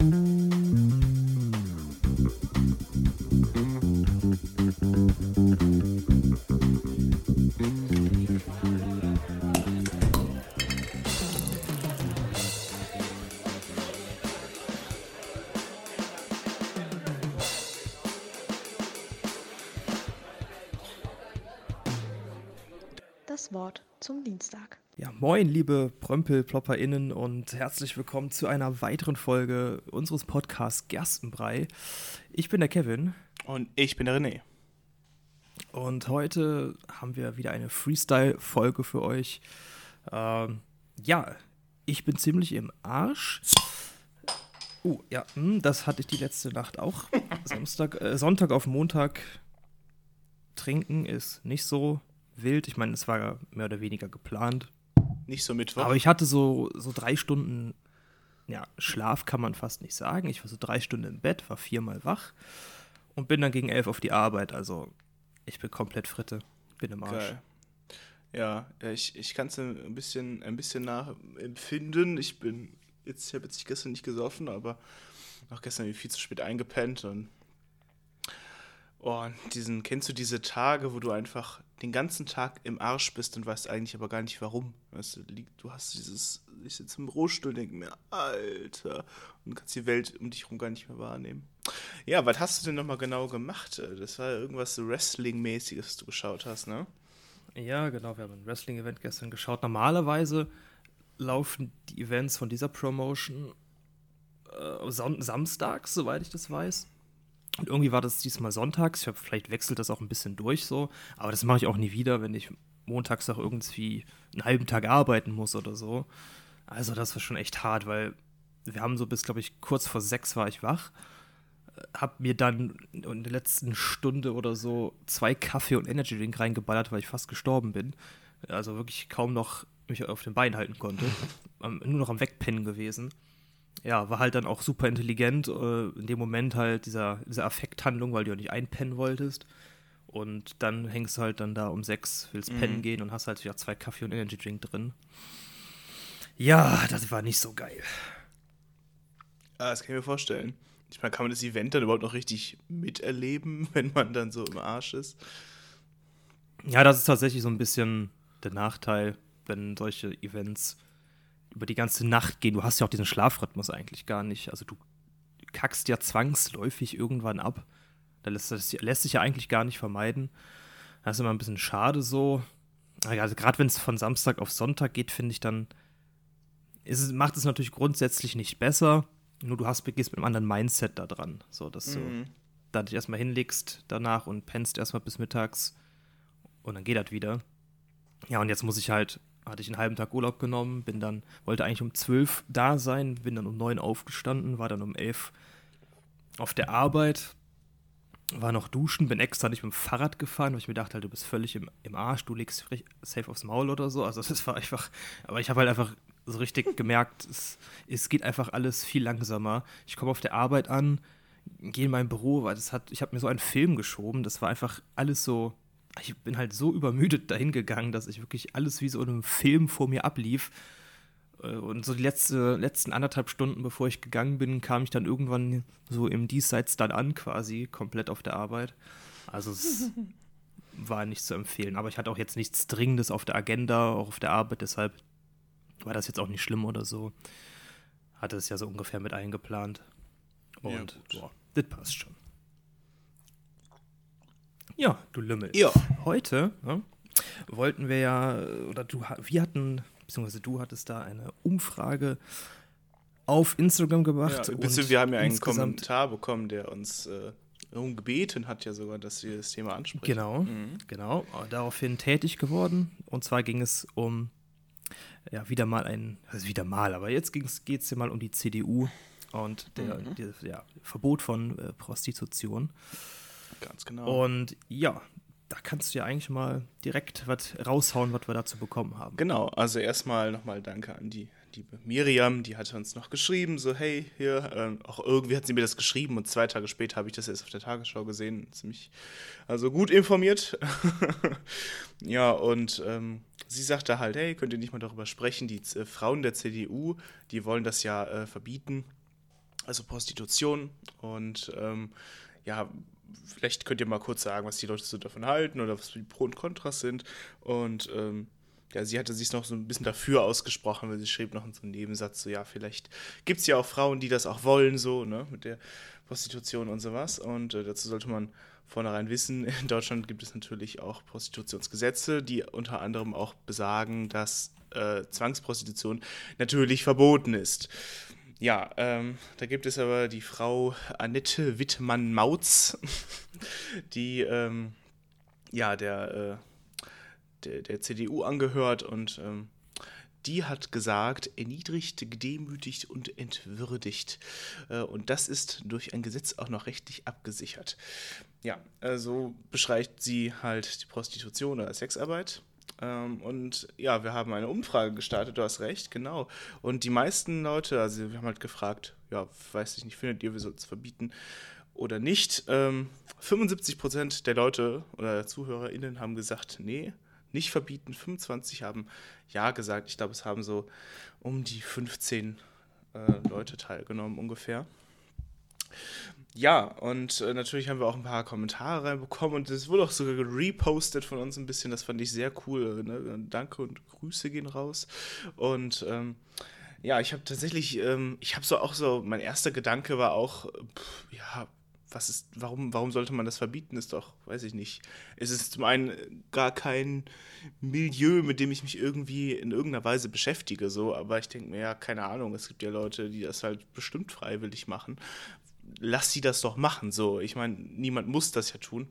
Das Wort zum Dienstag. Ja, moin, liebe PrömpelplopperInnen und herzlich willkommen zu einer weiteren Folge unseres Podcasts Gerstenbrei. Ich bin der Kevin. Und ich bin der René. Und heute haben wir wieder eine Freestyle-Folge für euch. Ähm, ja, ich bin ziemlich im Arsch. Oh, ja, hm, das hatte ich die letzte Nacht auch. Samstag, äh, Sonntag auf Montag trinken ist nicht so wild. Ich meine, es war mehr oder weniger geplant. Nicht so Mittwoch. Aber ich hatte so, so drei Stunden, ja, Schlaf kann man fast nicht sagen. Ich war so drei Stunden im Bett, war viermal wach und bin dann gegen elf auf die Arbeit. Also ich bin komplett Fritte, bin im Arsch. Geil. Ja, ich, ich kann es ein bisschen, ein bisschen nachempfinden. Ich bin jetzt, ich habe jetzt gestern nicht gesoffen, aber auch gestern viel zu spät eingepennt und Oh, diesen, kennst du diese Tage, wo du einfach den ganzen Tag im Arsch bist und weißt eigentlich aber gar nicht warum? Weißt du, du hast dieses, ich sitze im Rohstuhl und denke mir, Alter, und kannst die Welt um dich herum gar nicht mehr wahrnehmen. Ja, was hast du denn nochmal genau gemacht? Das war irgendwas Wrestling-mäßiges, was du geschaut hast, ne? Ja, genau, wir haben ein Wrestling-Event gestern geschaut. Normalerweise laufen die Events von dieser Promotion äh, samstags, soweit ich das weiß. Und irgendwie war das diesmal sonntags. Ich habe vielleicht wechselt das auch ein bisschen durch so, aber das mache ich auch nie wieder, wenn ich montags auch irgendwie einen halben Tag arbeiten muss oder so. Also das war schon echt hart, weil wir haben so bis, glaube ich, kurz vor sechs war ich wach, hab mir dann in der letzten Stunde oder so zwei Kaffee und Energy Drink reingeballert, weil ich fast gestorben bin. Also wirklich kaum noch mich auf den Beinen halten konnte. nur noch am Wegpennen gewesen ja, war halt dann auch super intelligent. Äh, in dem Moment halt dieser, diese Affekthandlung, weil du ja nicht einpennen wolltest. Und dann hängst du halt dann da um sechs, willst mhm. pennen gehen und hast halt ja zwei Kaffee und Energy Drink drin. Ja, das war nicht so geil. Ah, das kann ich mir vorstellen. Ich meine, kann man das Event dann überhaupt noch richtig miterleben, wenn man dann so im Arsch ist? Ja, das ist tatsächlich so ein bisschen der Nachteil, wenn solche Events über die ganze Nacht gehen. Du hast ja auch diesen Schlafrhythmus eigentlich gar nicht. Also du kackst ja zwangsläufig irgendwann ab. Da lässt, das lässt sich ja eigentlich gar nicht vermeiden. Das ist immer ein bisschen schade so. Also gerade wenn es von Samstag auf Sonntag geht, finde ich dann, ist, macht es natürlich grundsätzlich nicht besser. Nur du hast, gehst mit einem anderen Mindset da dran. So, dass mhm. du da dich erstmal hinlegst danach und pennst erstmal bis mittags und dann geht das wieder. Ja, und jetzt muss ich halt hatte ich einen halben Tag Urlaub genommen, bin dann, wollte eigentlich um 12 da sein, bin dann um 9 aufgestanden, war dann um 11 auf der Arbeit, war noch duschen, bin extra nicht mit dem Fahrrad gefahren, weil ich mir dachte, halt, du bist völlig im, im Arsch, du legst safe aufs Maul oder so. Also das war einfach, aber ich habe halt einfach so richtig gemerkt, es, es geht einfach alles viel langsamer. Ich komme auf der Arbeit an, gehe in mein Büro, weil das hat, ich habe mir so einen Film geschoben, das war einfach alles so ich bin halt so übermüdet dahin gegangen, dass ich wirklich alles wie so in einem Film vor mir ablief. Äh, und so die letzte, letzten anderthalb Stunden, bevor ich gegangen bin, kam ich dann irgendwann so im Diesseits dann an, quasi, komplett auf der Arbeit. Also es war nicht zu empfehlen. Aber ich hatte auch jetzt nichts Dringendes auf der Agenda, auch auf der Arbeit, deshalb war das jetzt auch nicht schlimm oder so. Hatte es ja so ungefähr mit eingeplant. Und ja, boah, das passt schon. Ja, du Lümmel. Ja. Heute ne, wollten wir ja, oder du, wir hatten, beziehungsweise du hattest da eine Umfrage auf Instagram gemacht. Ja, beziehungsweise wir haben ja einen Kommentar bekommen, der uns äh, darum gebeten hat, ja sogar, dass wir das Thema ansprechen. Genau, mhm. genau. Daraufhin tätig geworden. Und zwar ging es um, ja, wieder mal ein, also wieder mal, aber jetzt geht es ja mal um die CDU und der, mhm. der ja, Verbot von äh, Prostitution. Ganz genau. Und ja, da kannst du ja eigentlich mal direkt was raushauen, was wir dazu bekommen haben. Genau, also erstmal nochmal Danke an die liebe Miriam, die hatte uns noch geschrieben, so hey, hier, äh, auch irgendwie hat sie mir das geschrieben und zwei Tage später habe ich das erst auf der Tagesschau gesehen, ziemlich, also gut informiert. ja, und ähm, sie sagte halt, hey, könnt ihr nicht mal darüber sprechen, die äh, Frauen der CDU, die wollen das ja äh, verbieten also Prostitution. Und ähm, ja, vielleicht könnt ihr mal kurz sagen, was die Leute so davon halten oder was die Pro und Kontras sind. Und ähm, ja, sie hatte sich noch so ein bisschen dafür ausgesprochen, weil sie schrieb noch in so einem Nebensatz, so ja, vielleicht gibt es ja auch Frauen, die das auch wollen, so, ne, mit der Prostitution und sowas. Und äh, dazu sollte man vornherein wissen, in Deutschland gibt es natürlich auch Prostitutionsgesetze, die unter anderem auch besagen, dass äh, Zwangsprostitution natürlich verboten ist. Ja, ähm, da gibt es aber die Frau Annette Wittmann-Mautz, die ähm, ja der, äh, der, der, CDU angehört und ähm, die hat gesagt, erniedrigt, gedemütigt und entwürdigt. Äh, und das ist durch ein Gesetz auch noch rechtlich abgesichert. Ja, so also beschreibt sie halt die Prostitution oder Sexarbeit. Ähm, und ja, wir haben eine Umfrage gestartet, du hast recht, genau. Und die meisten Leute, also wir haben halt gefragt, ja, weiß ich nicht, findet ihr, wir sollten es verbieten oder nicht? Ähm, 75% der Leute oder der ZuhörerInnen haben gesagt, nee, nicht verbieten. 25 haben ja gesagt. Ich glaube, es haben so um die 15 äh, Leute teilgenommen ungefähr. Ja, und äh, natürlich haben wir auch ein paar Kommentare reinbekommen und es wurde auch sogar repostet von uns ein bisschen. Das fand ich sehr cool. Ne? Danke und Grüße gehen raus. Und ähm, ja, ich habe tatsächlich, ähm, ich habe so auch so, mein erster Gedanke war auch, pff, ja, was ist, warum, warum sollte man das verbieten? Ist doch, weiß ich nicht. Es ist zum einen gar kein Milieu, mit dem ich mich irgendwie in irgendeiner Weise beschäftige, so, aber ich denke mir, ja, keine Ahnung, es gibt ja Leute, die das halt bestimmt freiwillig machen lass sie das doch machen. So, ich meine, niemand muss das ja tun.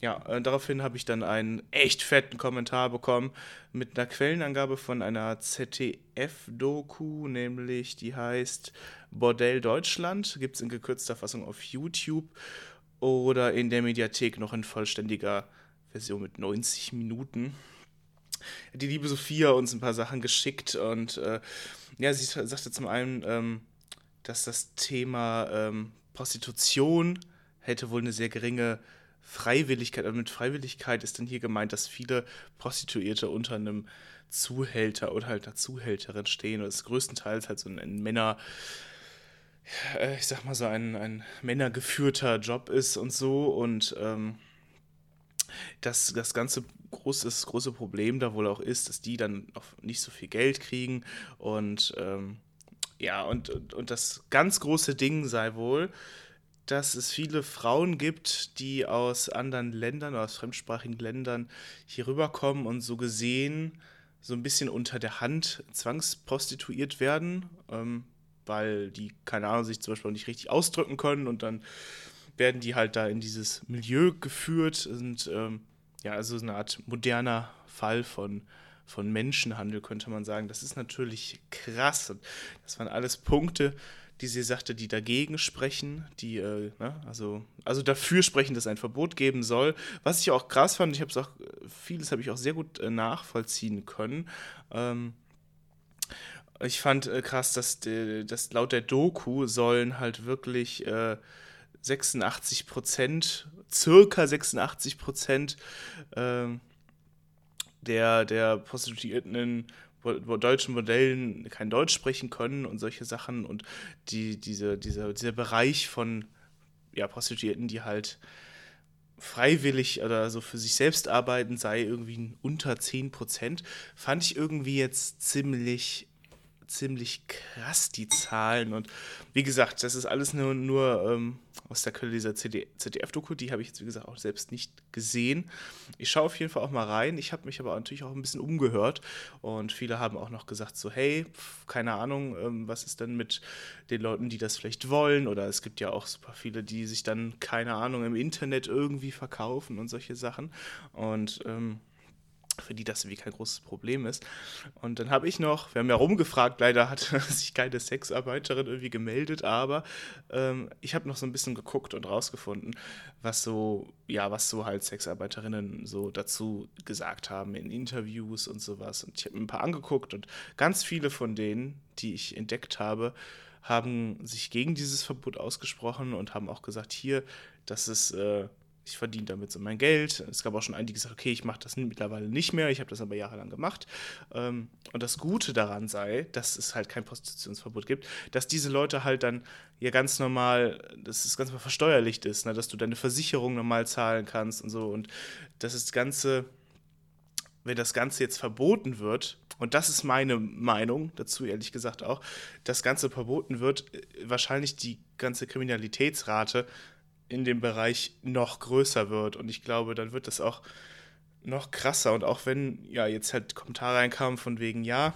Ja, äh, daraufhin habe ich dann einen echt fetten Kommentar bekommen mit einer Quellenangabe von einer ZDF-Doku, nämlich die heißt Bordell Deutschland. Gibt es in gekürzter Fassung auf YouTube oder in der Mediathek noch in vollständiger Version mit 90 Minuten. Die liebe Sophia uns ein paar Sachen geschickt und äh, ja, sie sagte zum einen, ähm, dass das Thema ähm, Prostitution hätte wohl eine sehr geringe Freiwilligkeit. Also mit Freiwilligkeit ist dann hier gemeint, dass viele Prostituierte unter einem Zuhälter oder halt einer Zuhälterin stehen. Und es größtenteils halt so ein, ein Männer, äh, ich sag mal so ein, ein männergeführter Job ist und so. Und ähm, dass das ganze groß, das große Problem da wohl auch ist, dass die dann auch nicht so viel Geld kriegen. Und ähm, ja, und, und, und das ganz große Ding sei wohl, dass es viele Frauen gibt, die aus anderen Ländern, aus fremdsprachigen Ländern hier rüberkommen und so gesehen so ein bisschen unter der Hand zwangsprostituiert werden, ähm, weil die, keine Ahnung, sich zum Beispiel auch nicht richtig ausdrücken können und dann werden die halt da in dieses Milieu geführt und ähm, ja, also eine Art moderner Fall von von Menschenhandel, könnte man sagen. Das ist natürlich krass. Das waren alles Punkte, die sie sagte, die dagegen sprechen, die, äh, ne, also, also dafür sprechen, dass ein Verbot geben soll. Was ich auch krass fand, ich habe es auch, vieles habe ich auch sehr gut äh, nachvollziehen können. Ähm, ich fand äh, krass, dass, dass laut der Doku sollen halt wirklich 86 äh, Prozent, circa 86 Prozent, ähm, der, der Prostituierten in deutschen Modellen kein Deutsch sprechen können und solche Sachen und die, diese, dieser, dieser Bereich von ja, Prostituierten, die halt freiwillig oder so für sich selbst arbeiten, sei irgendwie unter 10 Prozent, fand ich irgendwie jetzt ziemlich ziemlich krass, die Zahlen. Und wie gesagt, das ist alles nur, nur ähm, aus der Quelle dieser ZDF-Doku. Die habe ich jetzt, wie gesagt, auch selbst nicht gesehen. Ich schaue auf jeden Fall auch mal rein. Ich habe mich aber natürlich auch ein bisschen umgehört. Und viele haben auch noch gesagt, so, hey, pf, keine Ahnung, ähm, was ist denn mit den Leuten, die das vielleicht wollen? Oder es gibt ja auch super viele, die sich dann, keine Ahnung, im Internet irgendwie verkaufen und solche Sachen. Und ähm, für die das wie kein großes Problem ist. Und dann habe ich noch, wir haben ja rumgefragt, leider hat sich keine Sexarbeiterin irgendwie gemeldet, aber ähm, ich habe noch so ein bisschen geguckt und rausgefunden, was so, ja, was so halt Sexarbeiterinnen so dazu gesagt haben in Interviews und sowas. Und ich habe mir ein paar angeguckt und ganz viele von denen, die ich entdeckt habe, haben sich gegen dieses Verbot ausgesprochen und haben auch gesagt, hier, dass es äh, ich verdiene damit so mein Geld. Es gab auch schon einige, die gesagt okay, ich mache das mittlerweile nicht mehr, ich habe das aber jahrelang gemacht. Ähm, und das Gute daran sei, dass es halt kein Prostitutionsverbot gibt, dass diese Leute halt dann ja ganz normal, dass es ganz normal versteuerlicht ist, ne? dass du deine Versicherung normal zahlen kannst und so. Und dass das Ganze, wenn das Ganze jetzt verboten wird, und das ist meine Meinung dazu, ehrlich gesagt auch, das Ganze verboten wird, äh, wahrscheinlich die ganze Kriminalitätsrate in dem Bereich noch größer wird. Und ich glaube, dann wird das auch noch krasser. Und auch wenn ja jetzt halt Kommentare reinkamen von wegen, ja,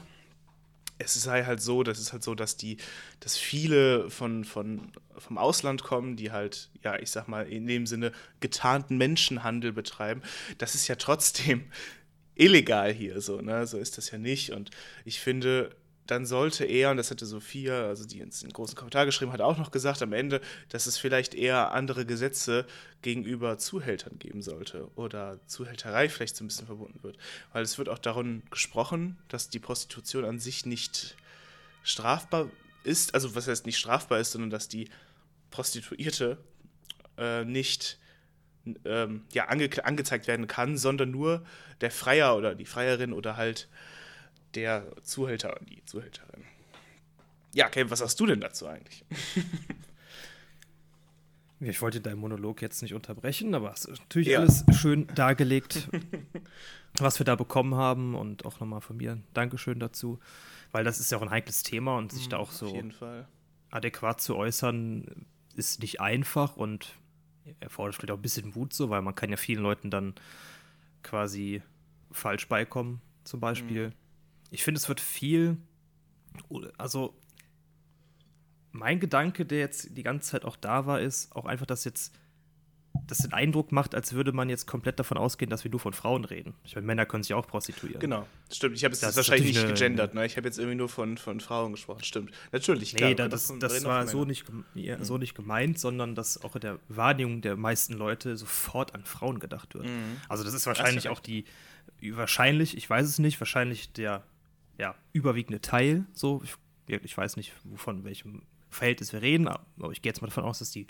es sei halt so, das ist halt so, dass die, dass viele von, von, vom Ausland kommen, die halt, ja, ich sag mal, in dem Sinne getarnten Menschenhandel betreiben. Das ist ja trotzdem illegal hier, so, ne? So ist das ja nicht. Und ich finde, dann sollte er, und das hatte Sophia, also die uns einen großen Kommentar geschrieben hat, auch noch gesagt am Ende, dass es vielleicht eher andere Gesetze gegenüber Zuhältern geben sollte oder Zuhälterei vielleicht so ein bisschen verbunden wird. Weil es wird auch darum gesprochen, dass die Prostitution an sich nicht strafbar ist, also was heißt nicht strafbar ist, sondern dass die Prostituierte äh, nicht ähm, ja, ange angezeigt werden kann, sondern nur der Freier oder die Freierin oder halt der Zuhälter und die Zuhälterin. Ja, Kevin, was sagst du denn dazu eigentlich? Ich wollte deinen Monolog jetzt nicht unterbrechen, aber es ist natürlich ja. alles schön dargelegt, was wir da bekommen haben und auch nochmal von mir Dankeschön dazu, weil das ist ja auch ein heikles Thema und sich da auch so adäquat zu äußern ist nicht einfach und erfordert vielleicht auch ein bisschen Mut so, weil man kann ja vielen Leuten dann quasi falsch beikommen zum Beispiel. Mhm ich finde, es wird viel, also mein Gedanke, der jetzt die ganze Zeit auch da war, ist auch einfach, dass jetzt das den Eindruck macht, als würde man jetzt komplett davon ausgehen, dass wir nur von Frauen reden. Ich meine, Männer können sich auch prostituieren. Genau, stimmt. Ich habe es wahrscheinlich nicht gegendert, ne? Ich habe jetzt irgendwie nur von, von Frauen gesprochen. Stimmt. Natürlich, klar. Nee, da, das, das, das war so nicht, ja, mhm. so nicht gemeint, sondern dass auch in der Wahrnehmung der meisten Leute sofort an Frauen gedacht wird. Mhm. Also das ist wahrscheinlich das auch die, wahrscheinlich, ich weiß es nicht, wahrscheinlich der ja, überwiegende Teil, so, ich, ich weiß nicht, wovon welchem Verhältnis wir reden, aber ich gehe jetzt mal davon aus, dass die,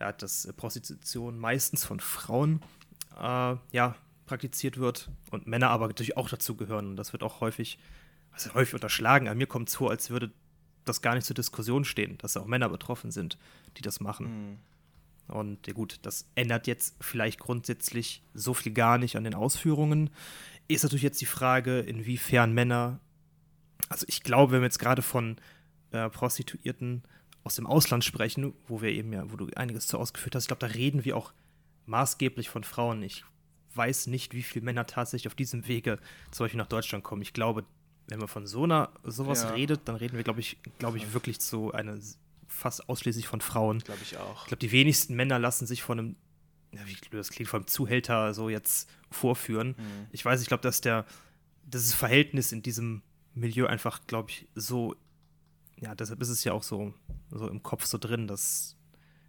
ja, dass Prostitution meistens von Frauen, äh, ja, praktiziert wird und Männer aber natürlich auch dazu gehören. Und das wird auch häufig, also häufig unterschlagen. An mir kommt es vor, als würde das gar nicht zur Diskussion stehen, dass auch Männer betroffen sind, die das machen. Mhm. Und ja gut, das ändert jetzt vielleicht grundsätzlich so viel gar nicht an den Ausführungen. Ist natürlich jetzt die Frage, inwiefern Männer, also ich glaube, wenn wir jetzt gerade von äh, Prostituierten aus dem Ausland sprechen, wo wir eben ja, wo du einiges zu ausgeführt hast, ich glaube, da reden wir auch maßgeblich von Frauen. Ich weiß nicht, wie viele Männer tatsächlich auf diesem Wege zum Beispiel nach Deutschland kommen. Ich glaube, wenn man von so einer sowas ja. redet, dann reden wir, glaube ich, glaube ich, wirklich zu einer fast ausschließlich von Frauen. Glaube ich auch. Ich glaube, die wenigsten Männer lassen sich von einem das klingt, vom Zuhälter so jetzt vorführen. Mhm. Ich weiß, ich glaube, dass der, das Verhältnis in diesem Milieu einfach, glaube ich, so, ja, deshalb ist es ja auch so, so im Kopf so drin, dass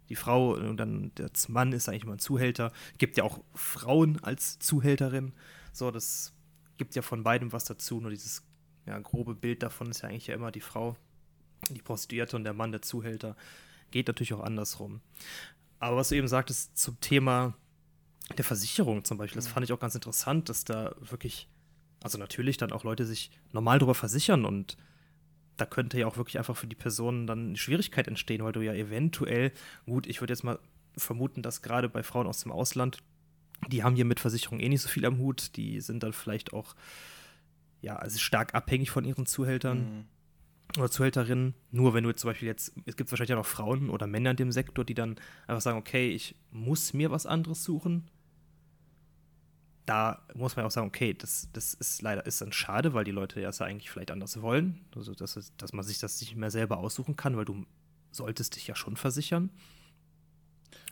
die Frau und dann der Mann ist eigentlich immer ein Zuhälter. Gibt ja auch Frauen als Zuhälterin. So, das gibt ja von beidem was dazu. Nur dieses ja, grobe Bild davon ist ja eigentlich ja immer die Frau, die Prostituierte und der Mann, der Zuhälter. Geht natürlich auch andersrum. Aber was du eben sagtest zum Thema der Versicherung zum Beispiel, das fand ich auch ganz interessant, dass da wirklich, also natürlich dann auch Leute sich normal darüber versichern und da könnte ja auch wirklich einfach für die Personen dann eine Schwierigkeit entstehen, weil du ja eventuell, gut, ich würde jetzt mal vermuten, dass gerade bei Frauen aus dem Ausland, die haben hier mit Versicherung eh nicht so viel am Hut, die sind dann vielleicht auch, ja, also stark abhängig von ihren Zuhältern. Mhm oder Zuhälterinnen. Nur wenn du jetzt zum Beispiel jetzt, es gibt wahrscheinlich auch noch Frauen oder Männer in dem Sektor, die dann einfach sagen, okay, ich muss mir was anderes suchen. Da muss man auch sagen, okay, das, das ist leider ist dann schade, weil die Leute ja eigentlich vielleicht anders wollen. Also, dass, dass man sich das nicht mehr selber aussuchen kann, weil du solltest dich ja schon versichern.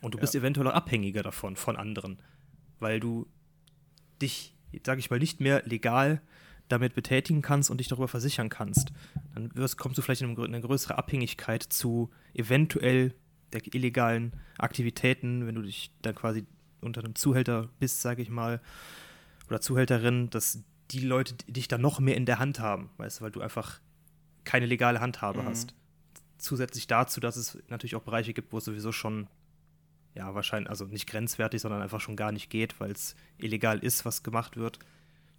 Und du ja. bist eventuell auch abhängiger davon, von anderen. Weil du dich, sage ich mal, nicht mehr legal damit betätigen kannst und dich darüber versichern kannst, dann wirst, kommst du vielleicht in eine größere Abhängigkeit zu eventuell der illegalen Aktivitäten, wenn du dich dann quasi unter einem Zuhälter bist, sage ich mal, oder Zuhälterin, dass die Leute dich dann noch mehr in der Hand haben, weißt du, weil du einfach keine legale Handhabe mhm. hast. Zusätzlich dazu, dass es natürlich auch Bereiche gibt, wo es sowieso schon ja, wahrscheinlich, also nicht grenzwertig, sondern einfach schon gar nicht geht, weil es illegal ist, was gemacht wird.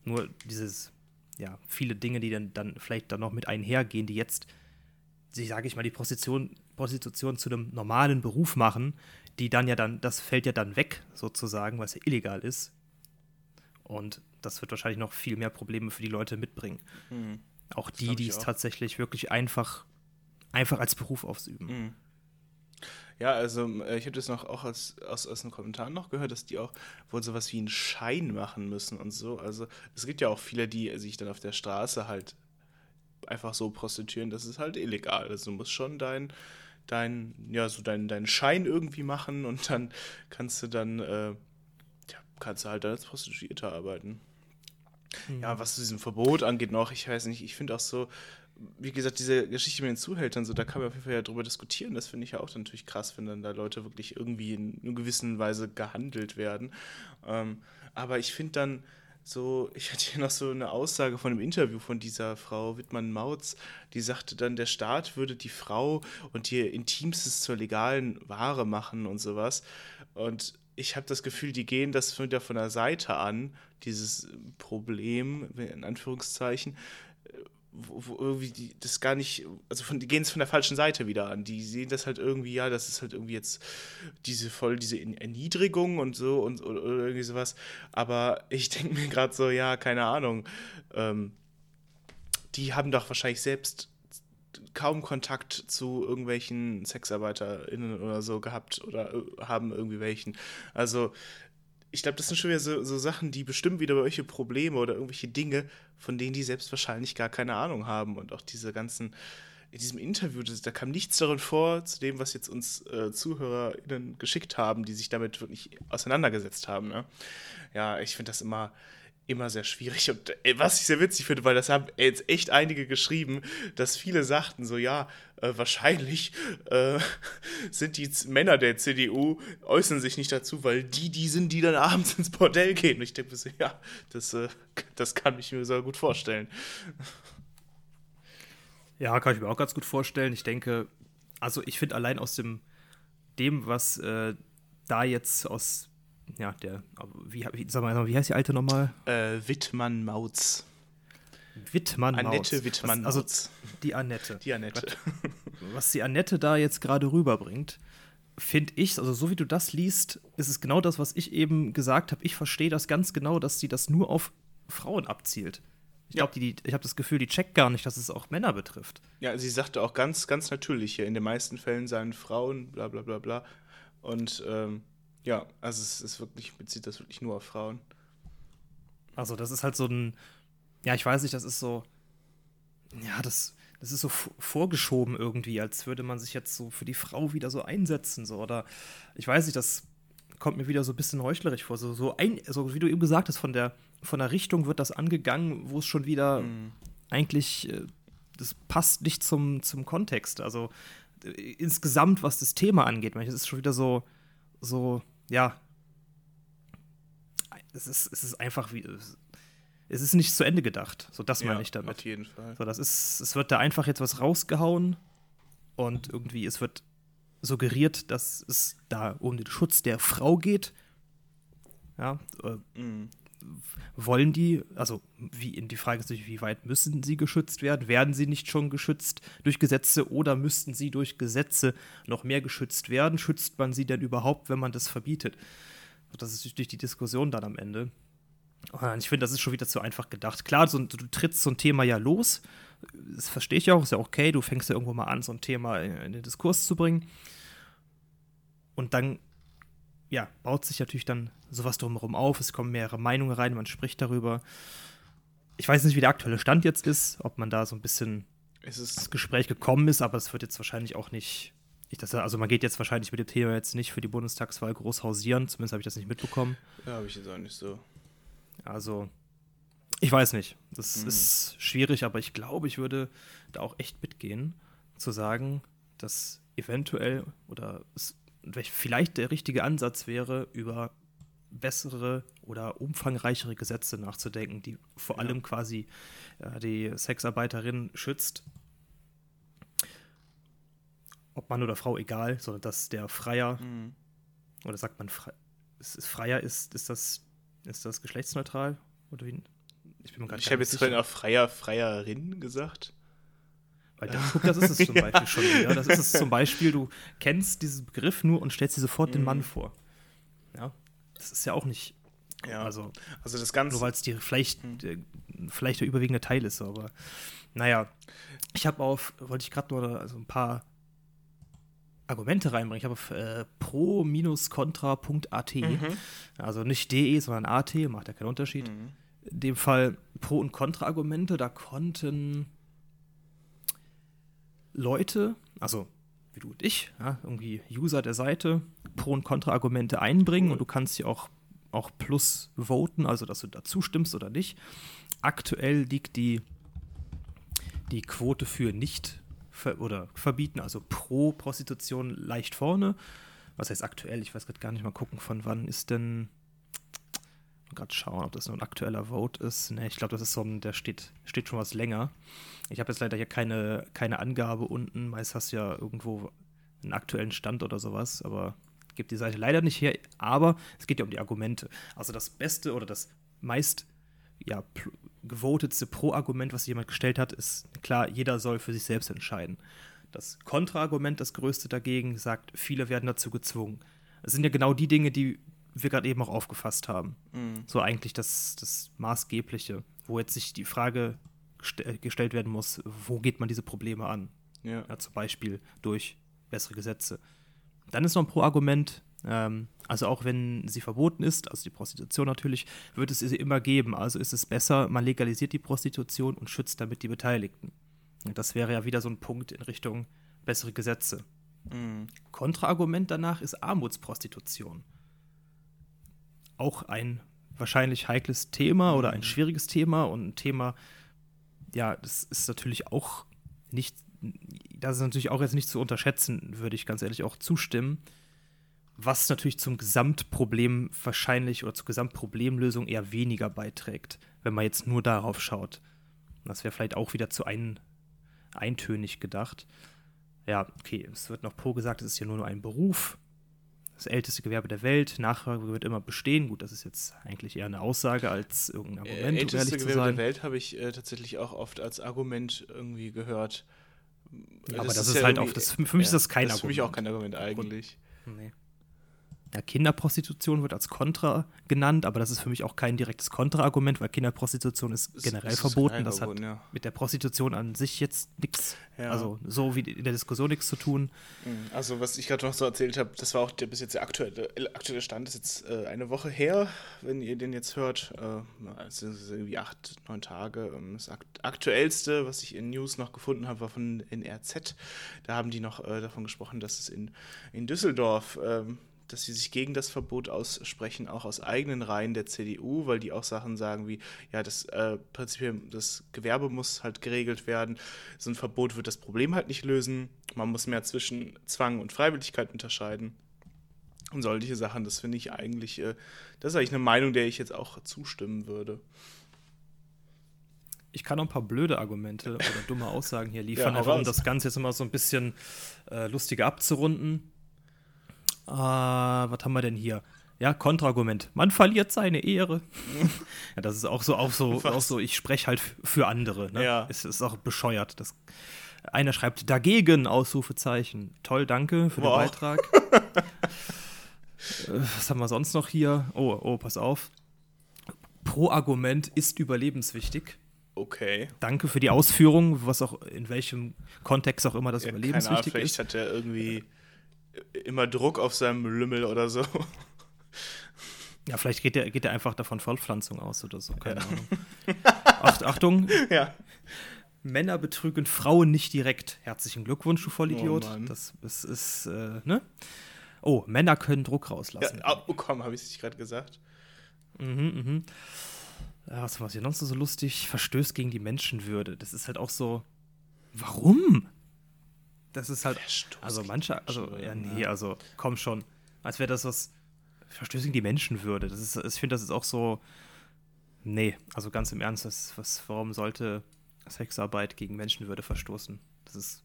Nur dieses, ja, viele Dinge, die dann, dann vielleicht dann noch mit einhergehen, die jetzt, sage ich mal, die Prostitution, Prostitution zu einem normalen Beruf machen, die dann ja dann, das fällt ja dann weg, sozusagen, weil es ja illegal ist. Und das wird wahrscheinlich noch viel mehr Probleme für die Leute mitbringen. Mhm. Auch die, die es tatsächlich wirklich einfach, einfach als Beruf ausüben. Mhm. Ja, also äh, ich habe das noch auch als, aus, aus einem Kommentar noch gehört, dass die auch wohl sowas wie einen Schein machen müssen und so. Also es gibt ja auch viele, die sich dann auf der Straße halt einfach so prostituieren, das ist halt illegal. Also du musst schon dein, dein, ja, so deinen dein Schein irgendwie machen und dann kannst du dann, äh, ja, kannst du halt als Prostituierte arbeiten. Mhm. Ja, was zu diesem Verbot angeht noch, ich weiß nicht, ich finde auch so, wie gesagt, diese Geschichte mit den Zuhältern, so, da kann man auf jeden Fall ja drüber diskutieren. Das finde ich ja auch natürlich krass, wenn dann da Leute wirklich irgendwie in einer gewissen Weise gehandelt werden. Ähm, aber ich finde dann so, ich hatte hier noch so eine Aussage von einem Interview von dieser Frau Wittmann-Mautz, die sagte dann, der Staat würde die Frau und ihr Intimstes zur legalen Ware machen und sowas. Und ich habe das Gefühl, die gehen das von der Seite an, dieses Problem, in Anführungszeichen, wo, wo, irgendwie die, das gar nicht, also von, die gehen es von der falschen Seite wieder an. Die sehen das halt irgendwie, ja, das ist halt irgendwie jetzt diese voll diese Erniedrigung und so und oder, irgendwie sowas. Aber ich denke mir gerade so, ja, keine Ahnung. Ähm, die haben doch wahrscheinlich selbst kaum Kontakt zu irgendwelchen SexarbeiterInnen oder so gehabt oder äh, haben irgendwie welchen. Also ich glaube, das sind schon wieder so, so, Sachen, die bestimmen wieder irgendwelche Probleme oder irgendwelche Dinge, von denen die selbst wahrscheinlich gar keine Ahnung haben. Und auch diese ganzen, in diesem Interview, das, da kam nichts darin vor, zu dem, was jetzt uns äh, ZuhörerInnen geschickt haben, die sich damit wirklich auseinandergesetzt haben. Ne? Ja, ich finde das immer, immer sehr schwierig. Und ey, was ich sehr witzig finde, weil das haben jetzt echt einige geschrieben, dass viele sagten so, ja, äh, wahrscheinlich äh, sind die Männer der CDU, äußern sich nicht dazu, weil die die sind, die dann abends ins Bordell gehen. Und ich denke so, ja, das, äh, das kann ich mir so gut vorstellen. Ja, kann ich mir auch ganz gut vorstellen. Ich denke, also ich finde allein aus dem, dem, was äh, da jetzt aus ja, der, wie, wie, sag mal, wie heißt die alte nochmal? Äh, Wittmann-Mautz. Wittmann-Mautz. Annette Wittmann-Mautz. Also die Annette. Die Annette. Was, was die Annette da jetzt gerade rüberbringt, finde ich, also so wie du das liest, ist es genau das, was ich eben gesagt habe. Ich verstehe das ganz genau, dass sie das nur auf Frauen abzielt. Ich glaube, ja. ich habe das Gefühl, die checkt gar nicht, dass es auch Männer betrifft. Ja, sie sagte auch ganz, ganz natürlich hier, in den meisten Fällen seien Frauen, bla bla bla bla. Und ähm, ja, also es ist wirklich, bezieht das wirklich nur auf Frauen. Also, das ist halt so ein, ja, ich weiß nicht, das ist so, ja, das, das ist so vorgeschoben irgendwie, als würde man sich jetzt so für die Frau wieder so einsetzen, so, oder ich weiß nicht, das kommt mir wieder so ein bisschen heuchlerisch vor, so, so, ein, so wie du eben gesagt hast, von der, von der Richtung wird das angegangen, wo es schon wieder mhm. eigentlich, äh, das passt nicht zum, zum Kontext, also äh, insgesamt, was das Thema angeht, das ist schon wieder so, so, ja, es ist, es ist einfach wie. Es ist nicht zu Ende gedacht. So, das meine ja, ich damit. Auf jeden Fall. So, das ist, es wird da einfach jetzt was rausgehauen und irgendwie es wird suggeriert, dass es da um den Schutz der Frau geht. Ja, äh, mhm wollen die, also wie in die Frage ist natürlich, wie weit müssen sie geschützt werden? Werden sie nicht schon geschützt durch Gesetze oder müssten sie durch Gesetze noch mehr geschützt werden? Schützt man sie denn überhaupt, wenn man das verbietet? Das ist natürlich die Diskussion dann am Ende. Und ich finde, das ist schon wieder zu einfach gedacht. Klar, so, du trittst so ein Thema ja los. Das verstehe ich auch, ist ja okay. Du fängst ja irgendwo mal an, so ein Thema in, in den Diskurs zu bringen. Und dann ja, baut sich natürlich dann sowas drumherum auf. Es kommen mehrere Meinungen rein, man spricht darüber. Ich weiß nicht, wie der aktuelle Stand jetzt ist, ob man da so ein bisschen ins Gespräch gekommen ist, aber es wird jetzt wahrscheinlich auch nicht. Ich das, also man geht jetzt wahrscheinlich mit dem Thema jetzt nicht für die Bundestagswahl groß hausieren, zumindest habe ich das nicht mitbekommen. Ja, habe ich jetzt auch nicht so. Also, ich weiß nicht. Das mhm. ist schwierig, aber ich glaube, ich würde da auch echt mitgehen, zu sagen, dass eventuell oder es vielleicht der richtige Ansatz wäre, über bessere oder umfangreichere Gesetze nachzudenken, die vor ja. allem quasi äh, die Sexarbeiterin schützt. Ob Mann oder Frau, egal, sondern dass der Freier mhm. Oder sagt man, frei, ist, freier, ist, ist, das, ist das geschlechtsneutral? Oder wie? Ich, ich habe jetzt vorhin auch freier, freierin gesagt. Weil das, das ist es zum Beispiel schon wieder. Das ist es zum Beispiel, du kennst diesen Begriff nur und stellst dir sofort mhm. den Mann vor. Ja, das ist ja auch nicht. Ja, also, also das Ganze. Nur weil es dir vielleicht, mhm. vielleicht der überwiegende Teil ist, aber naja. Ich habe auf, wollte ich gerade nur also ein paar Argumente reinbringen. Ich habe auf äh, pro-contra.at, mhm. also nicht de, sondern at, macht ja keinen Unterschied. Mhm. In dem Fall Pro- und Kontra-Argumente, da konnten Leute, also wie du und ich, ja, irgendwie User der Seite, Pro- und Kontra-Argumente einbringen und du kannst sie auch, auch plus voten, also dass du da zustimmst oder nicht. Aktuell liegt die, die Quote für nicht ver oder verbieten, also pro Prostitution leicht vorne. Was heißt aktuell? Ich weiß gerade gar nicht mal gucken, von wann ist denn. Gerade schauen, ob das nur ein aktueller Vote ist. Ne, ich glaube, das ist so ein, der steht, steht schon was länger. Ich habe jetzt leider hier keine, keine Angabe unten. Meist hast du ja irgendwo einen aktuellen Stand oder sowas, aber gibt die Seite leider nicht her. Aber es geht ja um die Argumente. Also das Beste oder das meist ja, gewotetste Pro-Argument, was jemand gestellt hat, ist klar, jeder soll für sich selbst entscheiden. Das Kontra-Argument, das größte dagegen, sagt, viele werden dazu gezwungen. Es sind ja genau die Dinge, die wir gerade eben auch aufgefasst haben. Mhm. So eigentlich das, das Maßgebliche, wo jetzt sich die Frage gest äh, gestellt werden muss, wo geht man diese Probleme an? Ja. ja zum Beispiel durch bessere Gesetze. Dann ist noch ein Pro-Argument, ähm, also auch wenn sie verboten ist, also die Prostitution natürlich, wird es sie immer geben. Also ist es besser, man legalisiert die Prostitution und schützt damit die Beteiligten. Und das wäre ja wieder so ein Punkt in Richtung bessere Gesetze. Mhm. Kontraargument danach ist Armutsprostitution. Auch ein wahrscheinlich heikles Thema oder ein mhm. schwieriges Thema und ein Thema, ja, das ist natürlich auch nicht, das ist natürlich auch jetzt nicht zu unterschätzen, würde ich ganz ehrlich auch zustimmen was natürlich zum Gesamtproblem wahrscheinlich oder zur Gesamtproblemlösung eher weniger beiträgt, wenn man jetzt nur darauf schaut. Das wäre vielleicht auch wieder zu ein, eintönig gedacht. Ja, okay, es wird noch pro gesagt, es ist ja nur ein Beruf, das älteste Gewerbe der Welt, Nachfrage wird immer bestehen. Gut, das ist jetzt eigentlich eher eine Aussage als irgendein Argument. Äh, älteste um Gewerbe der Welt habe ich äh, tatsächlich auch oft als Argument irgendwie gehört. Ja, aber das, das ist, ist, halt auch, das, für mich ja, ist das kein das ist für mich auch kein Argument eigentlich. Nee ja, Kinderprostitution wird als Kontra genannt, aber das ist für mich auch kein direktes Kontraargument, weil Kinderprostitution ist generell ist verboten. Das hat ja. mit der Prostitution an sich jetzt nichts, ja. also so wie in der Diskussion nichts zu tun. Mhm. Also was ich gerade noch so erzählt habe, das war auch der bis jetzt der aktuelle, aktuelle Stand, das ist jetzt äh, eine Woche her, wenn ihr den jetzt hört. Äh, es sind irgendwie acht, neun Tage. Ähm, das aktuellste, was ich in News noch gefunden habe, war von NRZ. Da haben die noch äh, davon gesprochen, dass es in, in Düsseldorf ähm, dass sie sich gegen das Verbot aussprechen, auch aus eigenen Reihen der CDU, weil die auch Sachen sagen wie, ja, das äh, prinzipiell das Gewerbe muss halt geregelt werden. So ein Verbot wird das Problem halt nicht lösen. Man muss mehr zwischen Zwang und Freiwilligkeit unterscheiden. Und solche Sachen, das finde ich eigentlich, äh, das ist eigentlich eine Meinung, der ich jetzt auch zustimmen würde. Ich kann noch ein paar blöde Argumente oder dumme Aussagen hier liefern, ja, einfach um das Ganze jetzt immer so ein bisschen äh, lustiger abzurunden. Äh, was haben wir denn hier? Ja, Kontraargument. Man verliert seine Ehre. ja, das ist auch so, auch so, auch so ich spreche halt für andere. Ne? Ja. Es ist auch bescheuert. Das, einer schreibt dagegen, Ausrufezeichen. Toll, danke für wow. den Beitrag. Äh, was haben wir sonst noch hier? Oh, oh, pass auf. Pro-Argument ist überlebenswichtig. Okay. Danke für die Ausführung, was auch in welchem Kontext auch immer das ja, überlebenswichtig keine Ahnung, vielleicht ist. hat er irgendwie immer Druck auf seinem Lümmel oder so. Ja, vielleicht geht er geht einfach davon Vollpflanzung aus oder so, keine ja. Ahnung. Acht, Achtung. Ja. Männer betrügen Frauen nicht direkt. Herzlichen Glückwunsch, du Vollidiot. Oh das, das ist, äh, ne? Oh, Männer können Druck rauslassen. Ja, oh, komm, habe ich es nicht gerade gesagt. Mhm, mhm. Ja, was war hier noch so lustig? Verstößt gegen die Menschenwürde. Das ist halt auch so. Warum? Das ist halt. Also manche, also, ja, nee, also komm schon. Als wäre das was Verstöße gegen die Menschenwürde. Das ist, ich finde, das ist auch so. Nee, also ganz im Ernst, das, was, warum sollte Sexarbeit gegen Menschenwürde verstoßen? Das ist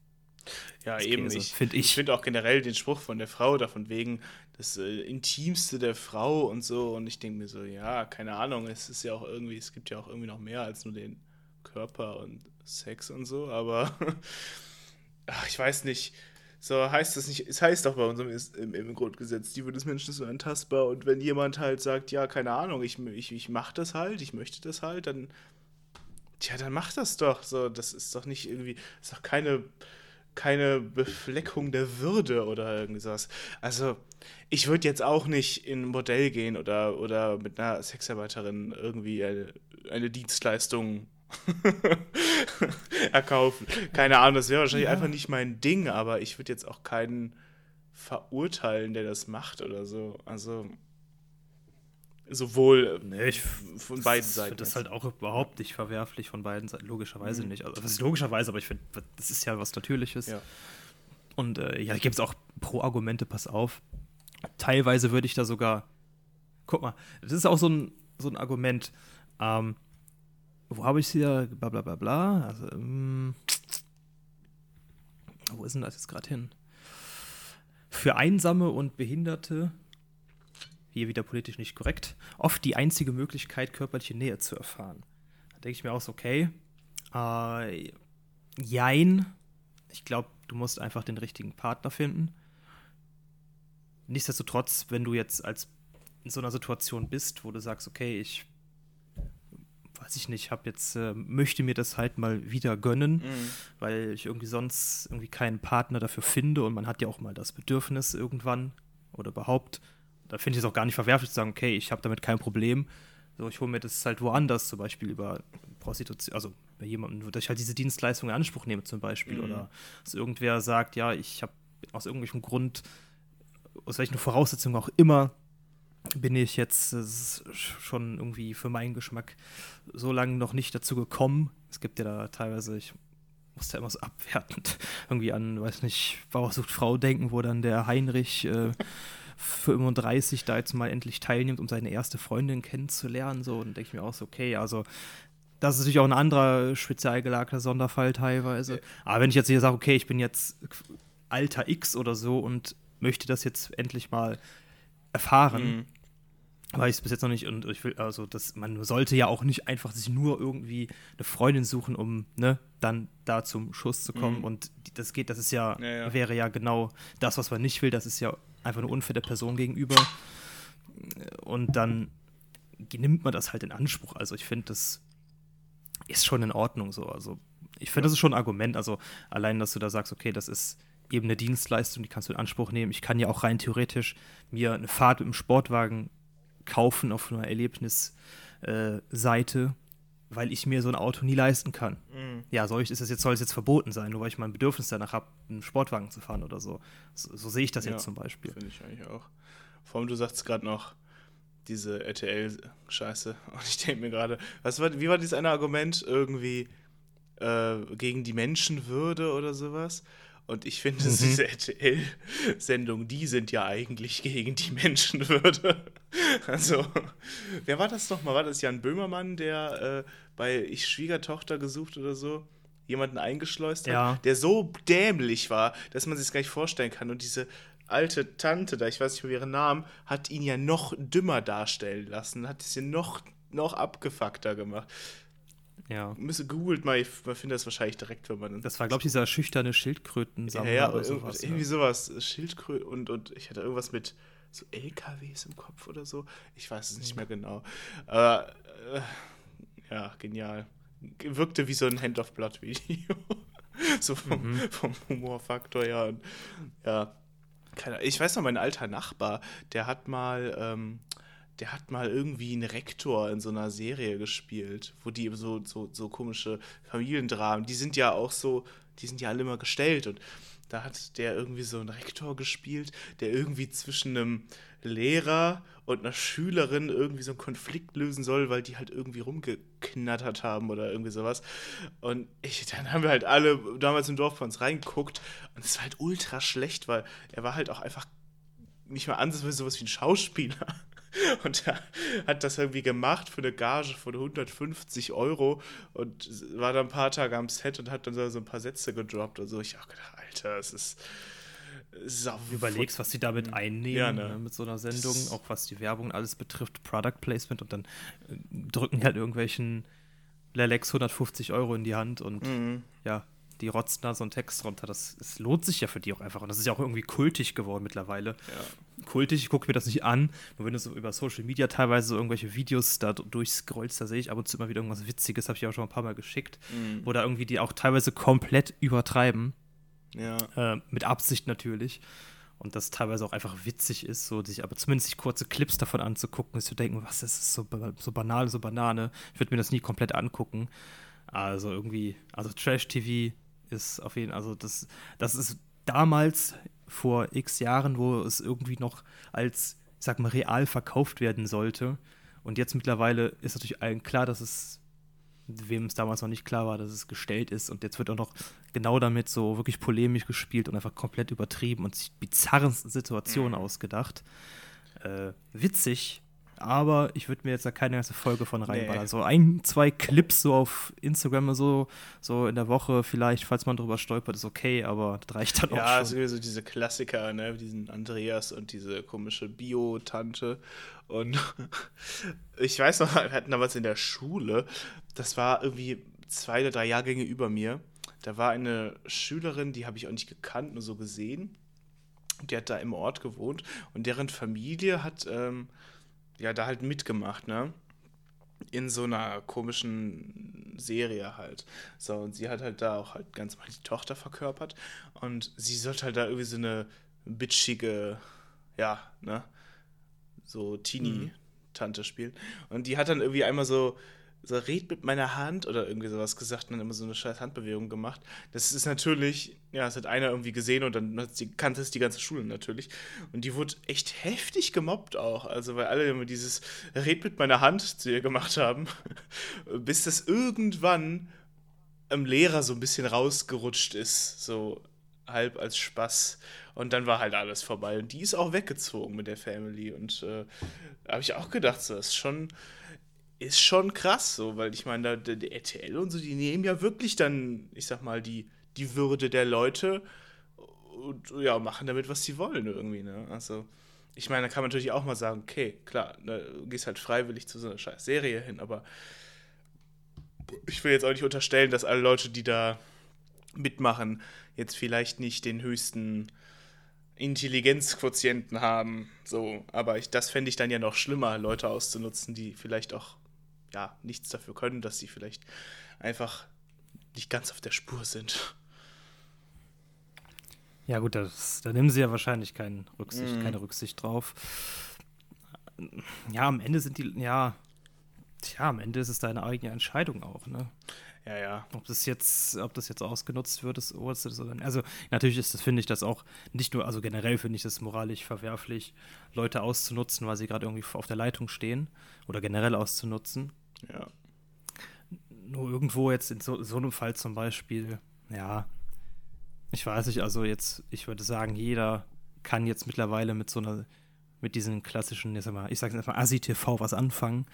Ja, eben. Käse, ich find ich. ich finde auch generell den Spruch von der Frau davon wegen das äh, Intimste der Frau und so. Und ich denke mir so, ja, keine Ahnung, es ist ja auch irgendwie, es gibt ja auch irgendwie noch mehr als nur den Körper und Sex und so, aber ach, ich weiß nicht. So heißt das nicht, es heißt doch bei Is- im, im Grundgesetz, die Würde des Menschen ist unantastbar. Und wenn jemand halt sagt, ja, keine Ahnung, ich, ich, ich mach das halt, ich möchte das halt, dann, tja, dann mach das doch. So, das ist doch nicht irgendwie, ist doch keine, keine Befleckung der Würde oder irgendwie sowas. Also, ich würde jetzt auch nicht in ein Bordell gehen oder, oder mit einer Sexarbeiterin irgendwie eine, eine Dienstleistung erkaufen. Keine Ahnung, das wäre wahrscheinlich Ja. einfach nicht mein Ding, aber ich würde jetzt auch keinen verurteilen, der das macht oder so. Also sowohl Nee, ich von beiden das, Seiten. Das ist halt auch überhaupt nicht verwerflich von beiden Seiten, logischerweise Mhm. nicht. Also, das ist logischerweise, aber ich finde, das ist ja was Natürliches. Ja. Und äh, ja, da gibt es auch Pro-Argumente, pass auf. Teilweise würde ich da sogar. Guck mal, das ist auch so ein, so ein Argument. Ähm, wo habe ich hier? Bla bla bla bla. Also, ähm, wo ist denn das jetzt gerade hin? Für Einsame und Behinderte, hier wieder politisch nicht korrekt, oft die einzige Möglichkeit, körperliche Nähe zu erfahren. Da denke ich mir auch so, okay, äh, jein. Ich glaube, du musst einfach den richtigen Partner finden. Nichtsdestotrotz, wenn du jetzt als in so einer Situation bist, wo du sagst, okay, ich weiß ich nicht, habe jetzt äh, möchte mir das halt mal wieder gönnen, Mhm. weil ich irgendwie sonst irgendwie keinen Partner dafür finde und man hat ja auch mal das Bedürfnis irgendwann oder überhaupt. Da finde ich es auch gar nicht verwerflich zu sagen, okay, ich habe damit kein Problem. So, ich hole mir das halt woanders, zum Beispiel über Prostitution, also bei jemandem, dass ich halt diese Dienstleistung in Anspruch nehme, zum Beispiel. Mhm. Oder dass irgendwer sagt, ja, ich habe aus irgendwelchem Grund, aus welchen Voraussetzungen auch immer, bin ich jetzt äh, schon irgendwie für meinen Geschmack so lange noch nicht dazu gekommen. Es gibt ja da teilweise, ich muss da immer so abwertend irgendwie an, weiß nicht, Bauer sucht Frau denken, wo dann der Heinrich äh, 35 da jetzt mal endlich teilnimmt, um seine erste Freundin kennenzulernen. So, und denke ich mir auch so, okay, also das ist natürlich auch ein anderer speziell gelagerter Sonderfall teilweise. Aber wenn ich jetzt hier sage, okay, ich bin jetzt Alter X oder so und möchte das jetzt endlich mal erfahren, Mhm. weil ich es bis jetzt noch nicht und ich will, also das, man sollte ja auch nicht einfach sich nur irgendwie eine Freundin suchen, um ne, dann da zum Schuss zu kommen. Mhm. Und das geht, das ist ja, Ja, ja. wäre ja genau das, was man nicht will, das ist ja einfach eine unfair der Person gegenüber. Und dann nimmt man das halt in Anspruch. Also ich finde, das ist schon in Ordnung so. Also ich finde, das ist schon ein Argument. Also allein, dass du da sagst, okay, das ist eben eine Dienstleistung, die kannst du in Anspruch nehmen. Ich kann ja auch rein theoretisch mir eine Fahrt mit dem Sportwagen kaufen auf einer Erlebnisseite, äh, weil ich mir so ein Auto nie leisten kann. Mhm. Ja, soll ich, ist das jetzt, soll es jetzt verboten sein, nur weil ich mein Bedürfnis danach habe, einen Sportwagen zu fahren oder so. So, so sehe ich das Ja. jetzt zum Beispiel. Finde ich eigentlich auch. Vor allem, du sagst gerade noch diese RTL-Scheiße. Und ich denke mir gerade, was war, wie war dieses eine Argument? Irgendwie äh, gegen die Menschenwürde oder sowas? Und ich finde, Mhm. diese RTL-Sendungen, die sind ja eigentlich gegen die Menschenwürde. Also, wer war das nochmal? War das Jan Böhmermann, der äh, bei Ich Schwiegertochter gesucht oder so jemanden eingeschleust hat, Ja. der so dämlich war, dass man sich gar nicht vorstellen kann. Und diese alte Tante da, ich weiß nicht mehr ihren Namen, hat ihn ja noch dümmer darstellen lassen, hat es ja noch, noch abgefuckter gemacht. Ja. Müsse googelt mal, man findet das wahrscheinlich direkt, wenn man. Das war, glaube ich, dieser schüchterne ja, Schildkrötensammler ja, oder irg- sowas. irgendwie ja. sowas. Schildkröte und, und ich hatte irgendwas mit so LKWs im Kopf oder so. Ich weiß es nicht mehr genau. Aber äh, ja, genial. Wirkte wie so ein Hand of Blood Video. so vom, Mhm. vom Humorfaktor her. Und, ja, keine. Ich weiß noch, mein alter Nachbar, der hat mal. Ähm, der hat mal irgendwie einen Rektor in so einer Serie gespielt, wo die eben so, so, so komische Familiendramen, die sind ja auch so, die sind ja alle immer gestellt und da hat der irgendwie so einen Rektor gespielt, der irgendwie zwischen einem Lehrer und einer Schülerin irgendwie so einen Konflikt lösen soll, weil die halt irgendwie rumgeknattert haben oder irgendwie sowas. Und ich, dann haben wir halt alle damals im Dorf bei uns reingeguckt und es war halt ultra schlecht, weil er war halt auch einfach nicht mal ansatzweise sowas wie ein Schauspieler. Und er hat das irgendwie gemacht für eine Gage von 150 Euro und war dann ein paar Tage am Set und hat dann so ein paar Sätze gedroppt und so. Ich habe gedacht, Alter, es ist. Ist Überlegst, was sie damit einnehmen ja, ne? Ne, mit so einer Sendung, das auch was die Werbung alles betrifft, Product Placement und dann äh, drücken halt irgendwelchen Lelex 150 Euro in die Hand und mhm. ja, die rotzen da so einen Text runter. Das, das lohnt sich ja für die auch einfach. Und das ist ja auch irgendwie kultig geworden mittlerweile. Ja. Kultig, ich gucke mir das nicht an. Nur wenn du so über Social Media teilweise so irgendwelche Videos da durchscrollst, da sehe ich ab und zu immer wieder irgendwas Witziges, habe ich auch schon ein paar Mal geschickt. Mhm. Wo da irgendwie die auch teilweise komplett übertreiben. Ja. Äh, mit Absicht natürlich. Und das teilweise auch einfach witzig ist, so sich aber zumindest sich kurze Clips davon anzugucken, zu denken, was ist das so, so banal, so Banane. Ich würde mir das nie komplett angucken. Also irgendwie, also Trash-TV ist auf jeden Fall, also das, das ist damals vor x Jahren, wo es irgendwie noch als, ich sag mal, real verkauft werden sollte. Und jetzt mittlerweile ist natürlich allen klar, dass es, wem es damals noch nicht klar war, dass es gestellt ist. Und jetzt wird auch noch genau damit so wirklich polemisch gespielt und einfach komplett übertrieben und sich bizarren Situationen mhm. ausgedacht. Äh, witzig, aber ich würde mir jetzt da keine ganze Folge von reinballern. Nee. So ein, zwei Clips so auf Instagram so, so in der Woche vielleicht, falls man drüber stolpert, ist okay, aber das reicht dann ja, auch schon. Ja, so diese Klassiker, ne, diesen Andreas und diese komische Bio-Tante und ich weiß noch, wir hatten damals in der Schule, das war irgendwie zwei oder drei Jahrgänge über mir, da war eine Schülerin, die habe ich auch nicht gekannt, nur so gesehen. Die hat da im Ort gewohnt und deren Familie hat ähm, ja da halt mitgemacht, ne? In so einer komischen Serie halt. So, und sie hat halt da auch halt ganz mal die Tochter verkörpert. Und sie sollte halt da irgendwie so eine bitchige, ja, ne? So Teenie-Tante spielen. Und die hat dann irgendwie einmal so so red mit meiner Hand oder irgendwie sowas gesagt und dann immer so eine scheiß Handbewegung gemacht. Das ist natürlich, ja, das hat einer irgendwie gesehen und dann sie, kannte es die ganze Schule natürlich. Und die wurde echt heftig gemobbt auch. Also, weil alle immer dieses Red mit meiner Hand zu ihr gemacht haben, bis das irgendwann im Lehrer so ein bisschen rausgerutscht ist. So halb als Spaß. Und dann war halt alles vorbei. Und die ist auch weggezogen mit der Family. Und äh, habe ich auch gedacht, so, das ist schon ist schon krass, so, weil ich meine, da, der RTL und so, die nehmen ja wirklich dann, ich sag mal, die, die Würde der Leute und ja, machen damit, was sie wollen irgendwie, ne? Also, ich meine, da kann man natürlich auch mal sagen, okay, klar, ne, du gehst halt freiwillig zu so einer scheiß Serie hin, aber ich will jetzt auch nicht unterstellen, dass alle Leute, die da mitmachen, jetzt vielleicht nicht den höchsten Intelligenzquotienten haben, so, aber ich, das fände ich dann ja noch schlimmer, Leute auszunutzen, die vielleicht auch ja, nichts dafür können, dass sie vielleicht einfach nicht ganz auf der Spur sind. Ja, gut, das, da nehmen sie ja wahrscheinlich kein Rücksicht, mm. keine Rücksicht drauf. Ja, am Ende sind die, ja, tja, am Ende ist es deine eigene Entscheidung auch, ne? Ja, ja. Ob das jetzt, ob das jetzt ausgenutzt wird, ist, oder also natürlich ist das, finde ich das auch nicht nur, also generell finde ich das moralisch verwerflich, Leute auszunutzen, weil sie gerade irgendwie auf der Leitung stehen oder generell auszunutzen. Ja. Nur irgendwo jetzt in so, so einem Fall zum Beispiel, ja, ich weiß nicht, also jetzt, ich würde sagen, jeder kann jetzt mittlerweile mit so einer, mit diesen klassischen, ich sag mal, ich sag's einfach, Asi-TV was anfangen.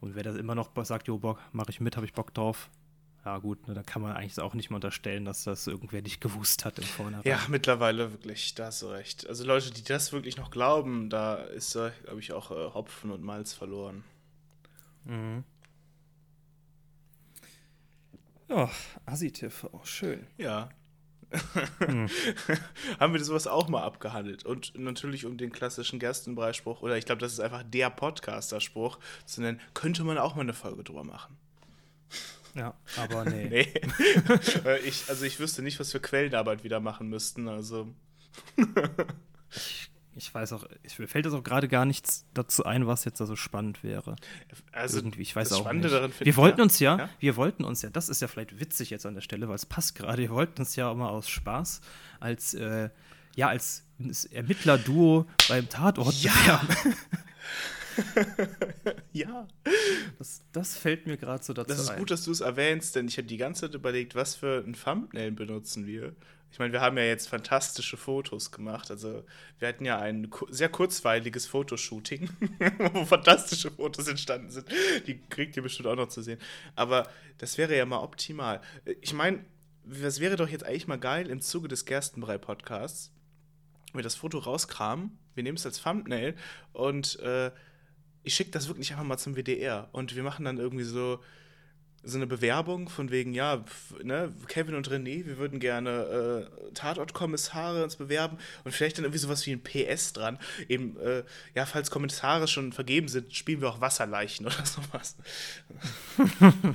Und wer das immer noch sagt, jo, Bock, mach ich mit, habe ich Bock drauf, ja gut, ne, da kann man eigentlich auch nicht mehr unterstellen, dass das irgendwer nicht gewusst hat im Vornherein. Ja, mittlerweile wirklich, da hast du recht. Also Leute, die das wirklich noch glauben, da ist, äh, glaube ich, auch äh, Hopfen und Malz verloren. Mhm. Ja, Assi-TV, schön. Ja. hm. Haben wir sowas auch mal abgehandelt. Und natürlich um den klassischen Gerstenbreispruch, oder ich glaube, das ist einfach der Podcaster-Spruch zu nennen, könnte man auch mal eine Folge drüber machen. Ja, aber nee. nee. ich, also ich wüsste nicht, was wir Quellenarbeit wieder machen müssten. Also. ich, ich weiß auch, ich, mir fällt jetzt auch gerade gar nichts dazu ein, was jetzt da so spannend wäre. Also irgendwie, ich weiß auch nicht. wir wollten uns ja, ja, wir wollten uns ja, das ist ja vielleicht witzig jetzt an der Stelle, weil es passt gerade, wir wollten uns ja immer aus Spaß als äh, ja, als Ermittler-Duo beim Tatort ja. ja. Das, das, fällt mir gerade so dazu Das ist ein. gut, dass du es erwähnst, denn ich habe die ganze Zeit überlegt, was für ein Thumbnail benutzen wir. Ich meine, wir haben ja jetzt fantastische Fotos gemacht. Also wir hatten ja ein sehr kurzweiliges Fotoshooting, wo fantastische Fotos entstanden sind. Die kriegt ihr bestimmt auch noch zu sehen. Aber das wäre ja mal optimal. Ich meine, das wäre doch jetzt eigentlich mal geil im Zuge des Gerstenbrei-Podcasts, wenn wir das Foto rauskramen, wir nehmen es als Thumbnail und äh, ich schicke das wirklich einfach mal zum WDR und wir machen dann irgendwie so so eine Bewerbung von wegen, ja, ne, Kevin und René, wir würden gerne äh, Tatortkommissare uns bewerben und vielleicht dann irgendwie sowas wie ein PS dran. Eben, äh, ja, falls Kommentare schon vergeben sind, spielen wir auch Wasserleichen oder sowas.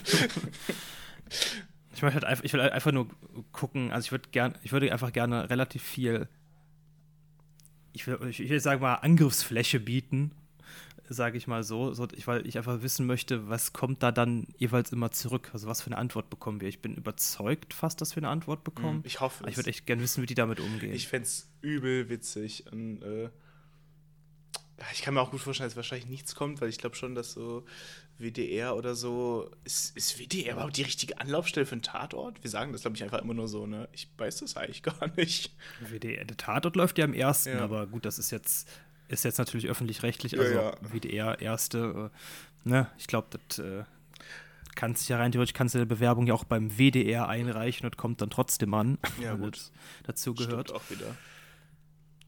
ich, halt einfach, ich will einfach nur gucken, also ich würde gern, ich würde einfach gerne relativ viel, ich will, ich will sagen mal, Angriffsfläche bieten sage ich mal so, so ich, weil ich einfach wissen möchte, was kommt da dann jeweils immer zurück? Also was für eine Antwort bekommen wir? Ich bin überzeugt fast, dass wir eine Antwort bekommen. Ich hoffe. Ich würde echt gerne wissen, wie die damit umgehen. Ich fände es übel witzig. Und, äh, ich kann mir auch gut vorstellen, dass wahrscheinlich nichts kommt, weil ich glaube schon, dass so WDR oder so. Ist, ist WDR überhaupt die richtige Anlaufstelle für einen Tatort? Wir sagen das, glaube ich, einfach immer nur so, ne? Ich weiß das eigentlich gar nicht. WDR, der Tatort läuft ja am ersten, ja. aber gut, das ist jetzt ist jetzt natürlich öffentlich-rechtlich, also ja, ja. WDR erste. Äh, ne? Ich glaube, das äh, kannst ja rein theoretisch kannst du eine Bewerbung ja auch beim WDR einreichen und kommt dann trotzdem an. Ja, gut. dazu gehört. Stimmt auch wieder.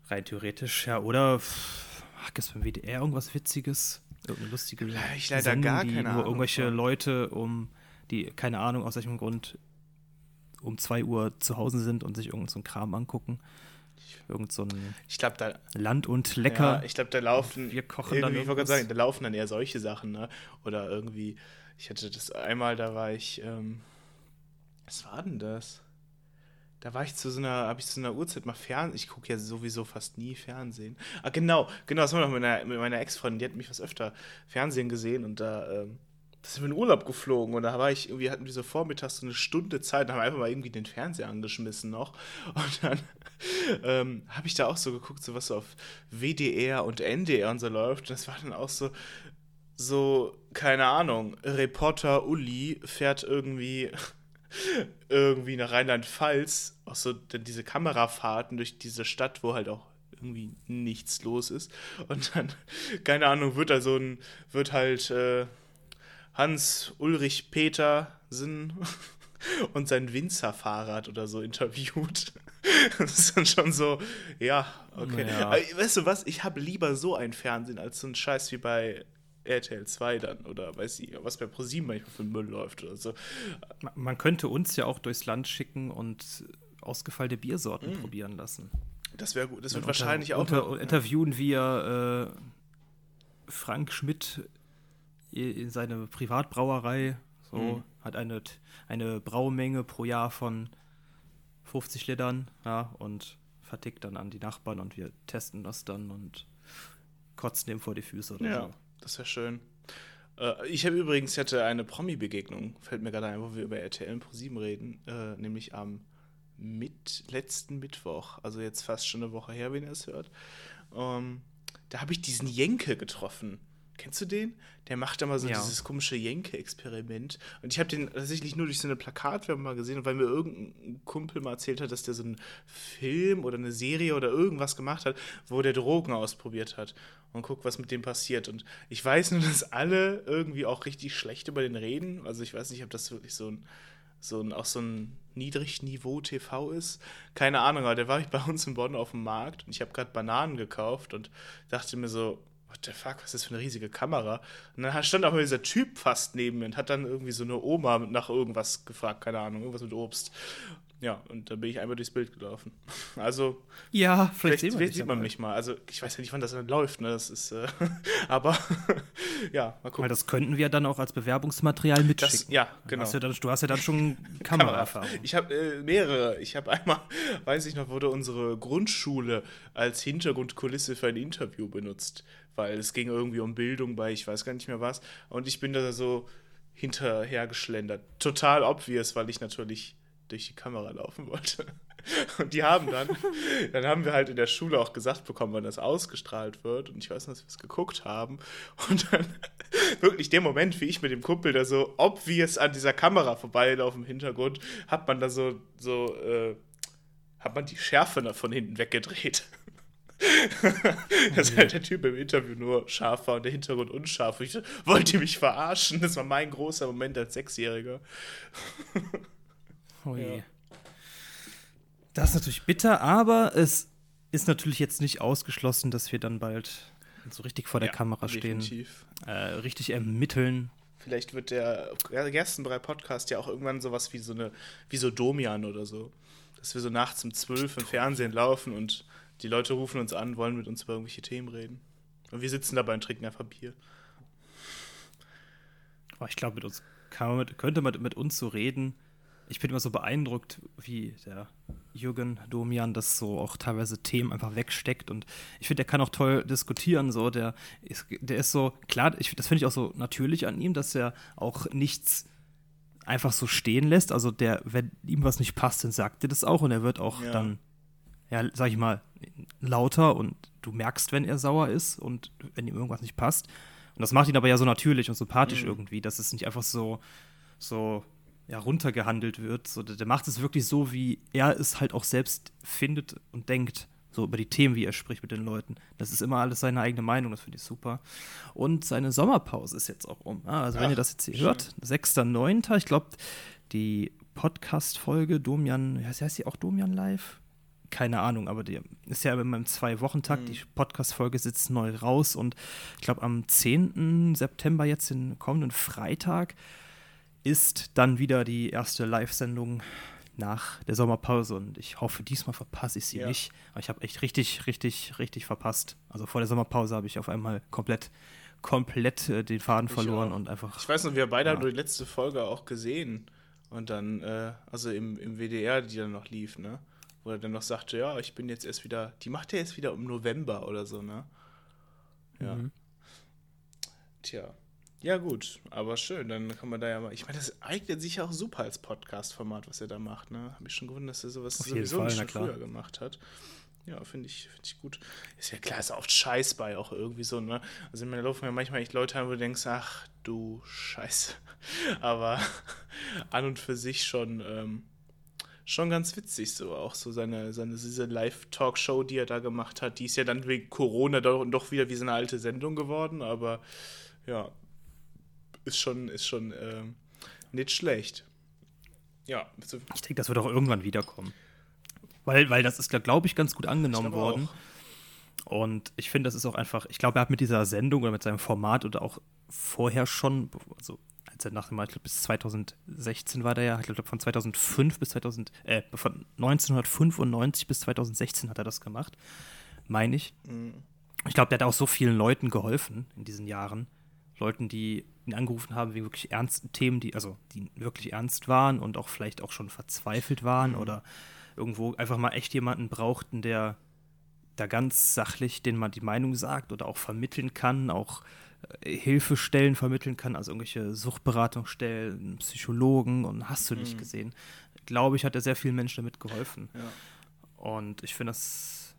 Rein theoretisch, ja. Oder gibt es beim WDR irgendwas Witziges? Irgendeine lustige Ich leider Sendung, gar keine Ahnung. irgendwelche von. Leute, um die, keine Ahnung, aus welchem Grund um 2 Uhr zu Hause sind und sich irgendeinen so Kram angucken. Irgend so ein ich glaub, da, Land und Lecker. Ja, ich glaube, da laufen. Wir kochen dann. Ich wollte sagen, da laufen dann eher solche Sachen, ne? Oder irgendwie. Ich hatte das einmal, da war ich. Ähm, was war denn das? Da war ich zu so einer, habe ich zu einer Uhrzeit mal Fernsehen. Ich gucke ja sowieso fast nie Fernsehen. Ah, genau, genau, das war noch mit meiner, mit meiner Ex-Freundin, die hat mich was öfter Fernsehen gesehen und da ähm, da sind wir in Urlaub geflogen und da war ich irgendwie, hatten wir so vormittags so eine Stunde Zeit, da haben einfach mal irgendwie den Fernseher angeschmissen noch. Und dann ähm, habe ich da auch so geguckt, so was so auf WDR und NDR und so läuft. Und das war dann auch so, so, keine Ahnung, Reporter Uli fährt irgendwie irgendwie nach Rheinland-Pfalz, auch so diese Kamerafahrten durch diese Stadt, wo halt auch irgendwie nichts los ist. Und dann, keine Ahnung, wird da so ein, wird halt, äh, Hans-Ulrich Petersen und sein Winzerfahrrad oder so interviewt. Das ist dann schon so, ja, okay. Ja. Aber, weißt du was, ich habe lieber so ein Fernsehen als so ein Scheiß wie bei RTL 2 dann oder weiß ich, was bei ProSieben manchmal für Müll läuft oder so. Man könnte uns ja auch durchs Land schicken und ausgefallene Biersorten mm. probieren lassen. Das wäre gut. Das wird unter, wahrscheinlich auch. Unter, interviewen wir äh, Frank Schmidt in seine Privatbrauerei. So, mhm. hat eine, eine Braumenge pro Jahr von 50 Litern, ja, und vertickt dann an die Nachbarn und wir testen das dann und kotzen dem vor die Füße oder ja, so. das wäre schön. Äh, ich habe übrigens, hatte eine Promi-Begegnung, fällt mir gerade ein, wo wir über RTL und ProSieben reden, äh, nämlich am mit, letzten Mittwoch, also jetzt fast schon eine Woche her, wenn ihr es hört. Ähm, da habe ich diesen Jenke getroffen. Kennst du den? Der macht immer so ja. dieses komische Jenke-Experiment. Und ich habe den tatsächlich nur durch so eine Plakatwerbung mal gesehen, weil mir irgendein Kumpel mal erzählt hat, dass der so einen Film oder eine Serie oder irgendwas gemacht hat, wo der Drogen ausprobiert hat. Und guckt, was mit dem passiert. Und ich weiß nur, dass alle irgendwie auch richtig schlecht über den reden. Also ich weiß nicht, ob das wirklich so ein, so ein, auch so ein Niedrigniveau-TV ist. Keine Ahnung, aber der war ich bei uns in Bonn auf dem Markt und ich habe gerade Bananen gekauft und dachte mir so, what the fuck, was ist das für eine riesige Kamera? Und dann stand auch mal dieser Typ fast neben mir und hat dann irgendwie so eine Oma nach irgendwas gefragt, keine Ahnung, irgendwas mit Obst. Ja, und dann bin ich einmal durchs Bild gelaufen. Also, ja, vielleicht, vielleicht, vielleicht sieht man mich mal. Also, ich weiß ja nicht, wann das dann läuft, ne? Das ist, äh, aber ja, mal gucken. Weil das könnten wir dann auch als Bewerbungsmaterial mitschicken. Das, ja, genau. Hast ja dann, du hast ja dann schon Kameraerfahrung. ich habe äh, mehrere. Ich habe einmal, weiß ich noch, wurde unsere Grundschule als Hintergrundkulisse für ein Interview benutzt weil es ging irgendwie um Bildung bei ich weiß gar nicht mehr was. Und ich bin da so hinterher geschlendert. Total obvious, weil ich natürlich durch die Kamera laufen wollte. Und die haben dann, dann haben wir halt in der Schule auch gesagt bekommen, wann das ausgestrahlt wird. Und ich weiß noch, dass wir es geguckt haben. Und dann wirklich der Moment, wie ich mit dem Kumpel da so obvious an dieser Kamera vorbeilaufe im Hintergrund, hat man da so, so äh, hat man die Schärfe von hinten weggedreht. dass halt der Typ im Interview nur scharf war und der Hintergrund unscharf. Ich wollte mich verarschen. Das war mein großer Moment als Sechsjähriger. Oh je. Ja. Das ist natürlich bitter, aber es ist natürlich jetzt nicht ausgeschlossen, dass wir dann bald so richtig vor der ja, Kamera stehen. Äh, richtig ermitteln. Vielleicht wird der Gerstenbrei-Podcast ja auch irgendwann sowas wie so eine, wie so Domian oder so. Dass wir so nachts um zwölf im Fernsehen laufen und die Leute rufen uns an, wollen mit uns über irgendwelche Themen reden. Und wir sitzen dabei und trinken einfach Bier. Oh, ich glaube, mit uns man mit, könnte man mit uns so reden. Ich bin immer so beeindruckt, wie der Jürgen Domian das so auch teilweise Themen einfach wegsteckt. Und ich finde, der kann auch toll diskutieren. So, der ist, der ist so, klar, ich, das finde ich auch so natürlich an ihm, dass er auch nichts einfach so stehen lässt. Also der, wenn ihm was nicht passt, dann sagt er das auch und er wird auch ja. dann ja, sag ich mal, lauter und du merkst, wenn er sauer ist und wenn ihm irgendwas nicht passt. Und das macht ihn aber ja so natürlich und sympathisch mhm. irgendwie, dass es nicht einfach so, so ja, runtergehandelt wird. So, der macht es wirklich so, wie er es halt auch selbst findet und denkt. So über die Themen, wie er spricht mit den Leuten. Das ist immer alles seine eigene Meinung, das finde ich super. Und seine Sommerpause ist jetzt auch um. Ah, also, Ach, wenn ihr das jetzt hier schön. hört, 6.9., ich glaube, die Podcast-Folge Domian, heißt sie auch Domian Live? keine Ahnung, aber die ist ja immer im Zwei-Wochen-Takt. Mhm. Die Podcast-Folge sitzt neu raus und ich glaube, am 10. September, jetzt den kommenden Freitag, ist dann wieder die erste Live-Sendung nach der Sommerpause und ich hoffe, diesmal verpasse ich sie ja. nicht. Aber ich habe echt richtig, richtig, richtig verpasst. Also vor der Sommerpause habe ich auf einmal komplett, komplett äh, den Faden ich verloren auch. und einfach. Ich weiß noch, wir beide ja. haben die letzte Folge auch gesehen. Und dann, äh, also im, im WDR, die dann noch lief, ne? Wo er dann noch sagte, ja, ich bin jetzt erst wieder, die macht er jetzt wieder im November oder so, ne? Ja. Mhm. Tja. Ja, gut, aber schön, dann kann man da ja mal. Ich meine, das eignet sich ja auch super als Podcast-Format, was er da macht, ne? Habe ich schon gewundert, dass er sowas sowieso Fall, schon früher gemacht hat. Ja, finde ich, find ich gut. Ist ja klar, ist oft Scheiß bei auch irgendwie so, ne? Also, in meiner laufen ja manchmal echt Leute an, wo du denkst, ach du Scheiße. Aber an und für sich schon, ähm, schon ganz witzig, so auch so seine, seine diese Live-Talkshow, die er da gemacht hat, die ist ja dann wegen Corona doch, doch wieder wie so eine alte Sendung geworden, aber ja, ist schon, ist schon äh, nicht schlecht. Ja. Ich denke, das wird auch irgendwann wiederkommen. Weil, weil das ist, glaube ich, ganz gut angenommen worden. Auch. Und ich finde, das ist auch einfach, ich glaube, er hat mit dieser Sendung oder mit seinem Format oder auch vorher schon, also als er nach dem, ich glaube, bis 2016 war der ja, ich glaube, von 2005 bis 2000, äh, von 1995 bis 2016 hat er das gemacht, meine ich. Mhm. Ich glaube, der hat auch so vielen Leuten geholfen in diesen Jahren. Leuten, die ihn angerufen haben wegen wirklich ernsten Themen, die, also die wirklich ernst waren und auch vielleicht auch schon verzweifelt waren mhm. oder irgendwo einfach mal echt jemanden brauchten, der da ganz sachlich den man die Meinung sagt oder auch vermitteln kann, auch Hilfestellen vermitteln kann, also irgendwelche Suchtberatungsstellen, Psychologen und hast du nicht mhm. gesehen. Glaube ich, hat er sehr vielen Menschen damit geholfen. Ja. Und ich finde das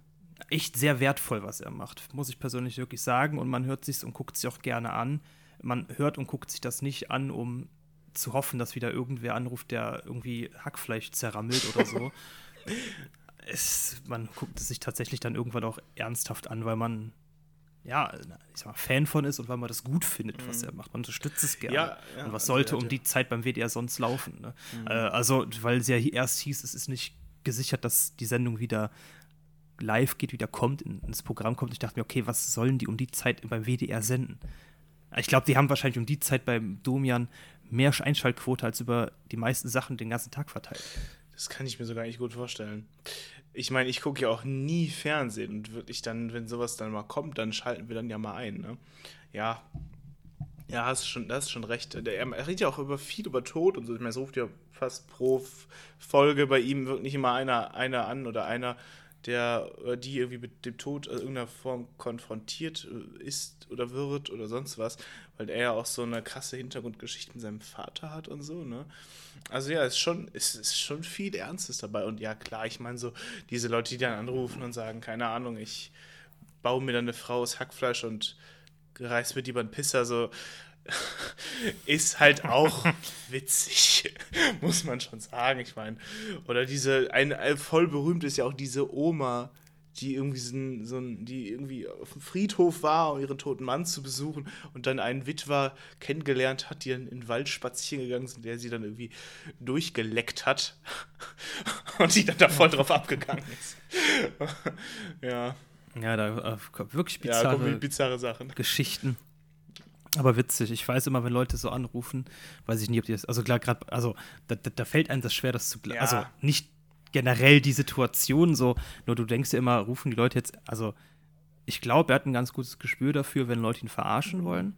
echt sehr wertvoll, was er macht, muss ich persönlich wirklich sagen. Und man hört sich und guckt sich auch gerne an. Man hört und guckt sich das nicht an, um zu hoffen, dass wieder irgendwer anruft, der irgendwie Hackfleisch zerrammelt oder so. es, man guckt es sich tatsächlich dann irgendwann auch ernsthaft an, weil man ja, ich sag mal, Fan von ist und weil man das gut findet, was mhm. er macht. Man unterstützt es gerne. Ja, ja, und was sollte also, um die Zeit beim WDR sonst laufen? Ne? Mhm. Äh, also, weil es ja erst hieß, es ist nicht gesichert, dass die Sendung wieder live geht, wieder kommt, in, ins Programm kommt. Ich dachte mir, okay, was sollen die um die Zeit beim WDR senden? Ich glaube, die haben wahrscheinlich um die Zeit beim Domian mehr Einschaltquote als über die meisten Sachen den ganzen Tag verteilt. Das kann ich mir sogar nicht gut vorstellen ich meine, ich gucke ja auch nie Fernsehen und wirklich dann, wenn sowas dann mal kommt, dann schalten wir dann ja mal ein. Ne? Ja, ja, hast schon, das ist schon recht. Der, er redet ja auch über viel über Tod und so. Ich meine, es ruft ja fast pro Folge bei ihm wirklich immer einer, einer an oder einer, der die irgendwie mit dem Tod in irgendeiner Form konfrontiert äh, ist oder wird oder sonst was, weil er ja auch so eine krasse Hintergrundgeschichte mit seinem Vater hat und so, ne? Also ja, es ist schon, es ist schon viel Ernstes dabei. Und ja, klar, ich meine so, diese Leute, die dann anrufen und sagen, keine Ahnung, ich baue mir dann eine Frau aus Hackfleisch und reiß mir die beim Pisser, so, ist halt auch witzig, muss man schon sagen. Ich meine, oder diese, ein, ein voll berühmt ist ja auch diese Oma, die irgendwie so so ein, die irgendwie auf dem Friedhof war, um ihren toten Mann zu besuchen und dann einen Witwer kennengelernt hat, die dann in den Wald spazieren gegangen sind, der sie dann irgendwie durchgeleckt hat und die dann da voll drauf abgegangen ist. ja. Ja, da äh, wirklich bizarre, ja, bizarre Sachen. Geschichten. Aber witzig, ich weiß immer, wenn Leute so anrufen, weiß ich nie, ob die das, also klar, gerade, also da, da, fällt einem das schwer, das zu, ja. also nicht generell die Situation so, nur du denkst ja immer, rufen die Leute jetzt, also ich glaube, er hat ein ganz gutes Gespür dafür, wenn Leute ihn verarschen wollen.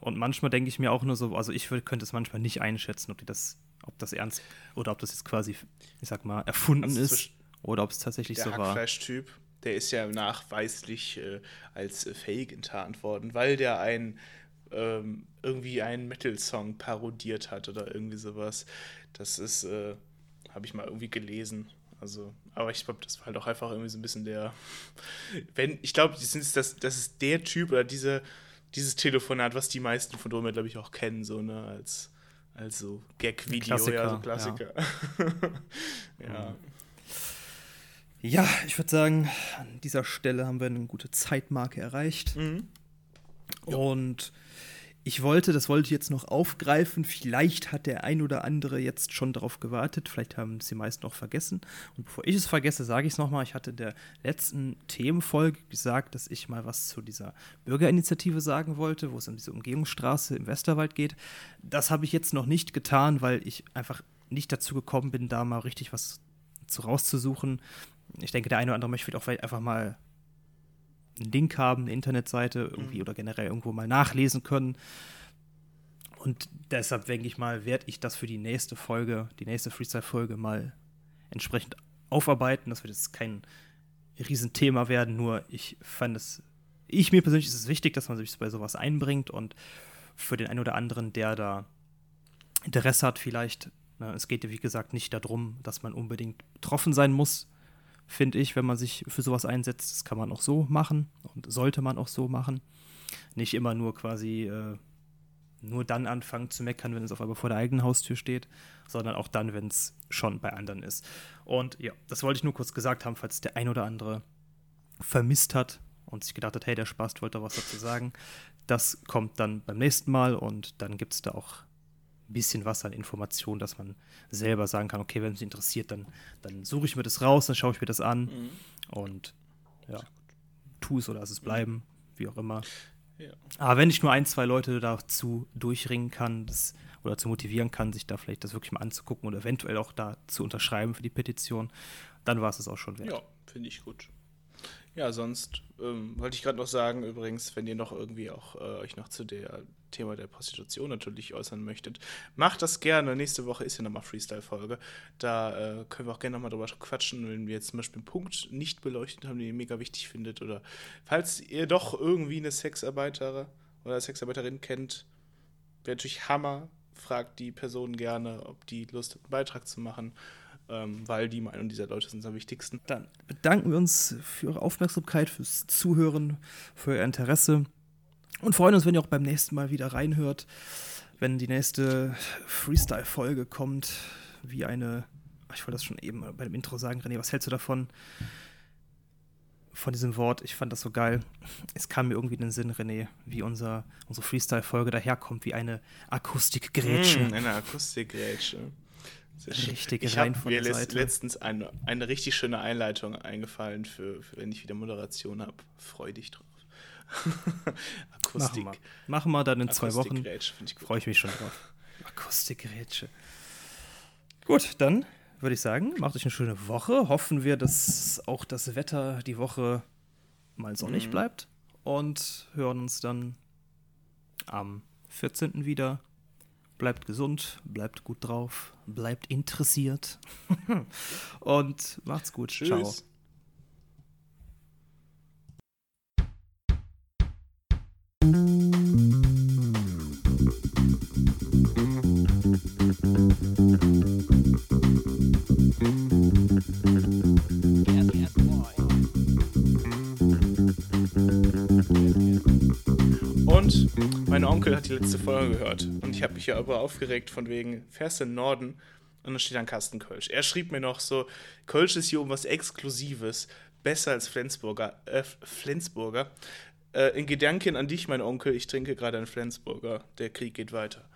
Und manchmal denke ich mir auch nur so, also ich könnte es manchmal nicht einschätzen, ob die das, ob das ernst oder ob das jetzt quasi, ich sag mal, erfunden also ist oder ob es tatsächlich so war. Der Hackfleisch-Typ, der ist ja nachweislich äh, als fake enttarnt worden, weil der ein ähm, irgendwie einen Metal-Song parodiert hat oder irgendwie sowas. Das ist äh, habe ich mal irgendwie gelesen. Also, aber ich glaube, das war halt auch einfach irgendwie so ein bisschen der. Wenn, ich glaube, das, das, das ist der Typ oder diese, dieses Telefonat, was die meisten von Drömer, glaube ich, auch kennen, so, ne, als, als so Gag-Video, ja, so Klassiker. Ja. ja. Ja. ich würde sagen, an dieser Stelle haben wir eine gute Zeitmarke erreicht. Mhm. Und ich wollte, das wollte ich jetzt noch aufgreifen. Vielleicht hat der ein oder andere jetzt schon darauf gewartet. Vielleicht haben es die meisten noch vergessen. Und bevor ich es vergesse, sage ich es nochmal. Ich hatte in der letzten Themenfolge gesagt, dass ich mal was zu dieser Bürgerinitiative sagen wollte, wo es um diese Umgehungsstraße im Westerwald geht. Das habe ich jetzt noch nicht getan, weil ich einfach nicht dazu gekommen bin, da mal richtig was zu rauszusuchen. Ich denke, der eine oder andere möchte auch vielleicht einfach mal einen Link haben, eine Internetseite irgendwie mhm. oder generell irgendwo mal nachlesen können. Und deshalb denke ich mal, werde ich das für die nächste Folge, die nächste Freestyle-Folge mal entsprechend aufarbeiten. Das wird jetzt kein Riesenthema werden, nur ich fand es, ich mir persönlich ist es wichtig, dass man sich bei sowas einbringt und für den einen oder anderen, der da Interesse hat, vielleicht, ne, es geht ja wie gesagt nicht darum, dass man unbedingt betroffen sein muss finde ich, wenn man sich für sowas einsetzt. Das kann man auch so machen und sollte man auch so machen. Nicht immer nur quasi äh, nur dann anfangen zu meckern, wenn es auf einmal vor der eigenen Haustür steht, sondern auch dann, wenn es schon bei anderen ist. Und ja, das wollte ich nur kurz gesagt haben, falls der ein oder andere vermisst hat und sich gedacht hat, hey, der Spaß wollte was dazu sagen. Das kommt dann beim nächsten Mal und dann gibt es da auch bisschen was an Informationen, dass man selber sagen kann, okay, wenn es interessiert, dann, dann suche ich mir das raus, dann schaue ich mir das an mhm. und ja, tu es oder lass es bleiben, mhm. wie auch immer. Ja. Aber wenn ich nur ein, zwei Leute dazu durchringen kann, das, oder zu motivieren kann, sich da vielleicht das wirklich mal anzugucken oder eventuell auch da zu unterschreiben für die Petition, dann war es es auch schon wert. Ja, finde ich gut. Ja, sonst ähm, wollte ich gerade noch sagen, übrigens, wenn ihr noch irgendwie auch äh, euch noch zu der Thema der Prostitution natürlich äußern möchtet, macht das gerne. Nächste Woche ist ja nochmal Freestyle-Folge. Da äh, können wir auch gerne nochmal drüber quatschen, wenn wir jetzt zum Beispiel einen Punkt nicht beleuchtet haben, den ihr mega wichtig findet. Oder falls ihr doch irgendwie eine Sexarbeiter oder Sexarbeiterin kennt, wäre natürlich Hammer. Fragt die Person gerne, ob die Lust hat, einen Beitrag zu machen ähm, weil die Meinung dieser Leute sind am wichtigsten. Dann bedanken wir uns für eure Aufmerksamkeit, fürs Zuhören, für euer Interesse und freuen uns, wenn ihr auch beim nächsten Mal wieder reinhört, wenn die nächste Freestyle-Folge kommt, wie eine, ich wollte das schon eben bei dem Intro sagen, René, was hältst du davon? Von diesem Wort, ich fand das so geil. Es kam mir irgendwie in den Sinn, René, wie unser, unsere Freestyle-Folge daherkommt, wie eine Akustikgrätsche. Mm, eine Akustikgrätsche. Richtig ich habe mir letzt, letztens eine, eine richtig schöne Einleitung eingefallen, für, für wenn ich wieder Moderation habe. Freu dich drauf. Akustik. Machen wir. Machen wir dann in zwei Wochen. Freue ich mich schon drauf. Akustikgerätsche. Gut, dann würde ich sagen, macht euch eine schöne Woche. Hoffen wir, dass auch das Wetter die Woche mal sonnig mhm. bleibt. Und hören uns dann am 14. wieder bleibt gesund, bleibt gut drauf, bleibt interessiert und macht's gut. Tschüss. Ciao. Und mein Onkel hat die letzte Folge gehört. Und ich habe mich ja aber aufgeregt von wegen, fährst du in den Norden? Und dann steht dann Kasten Kölsch. Er schrieb mir noch so, Kölsch ist hier um was Exklusives, besser als Flensburger. Äh, Flensburger. Äh, in Gedanken an dich, mein Onkel, ich trinke gerade einen Flensburger. Der Krieg geht weiter.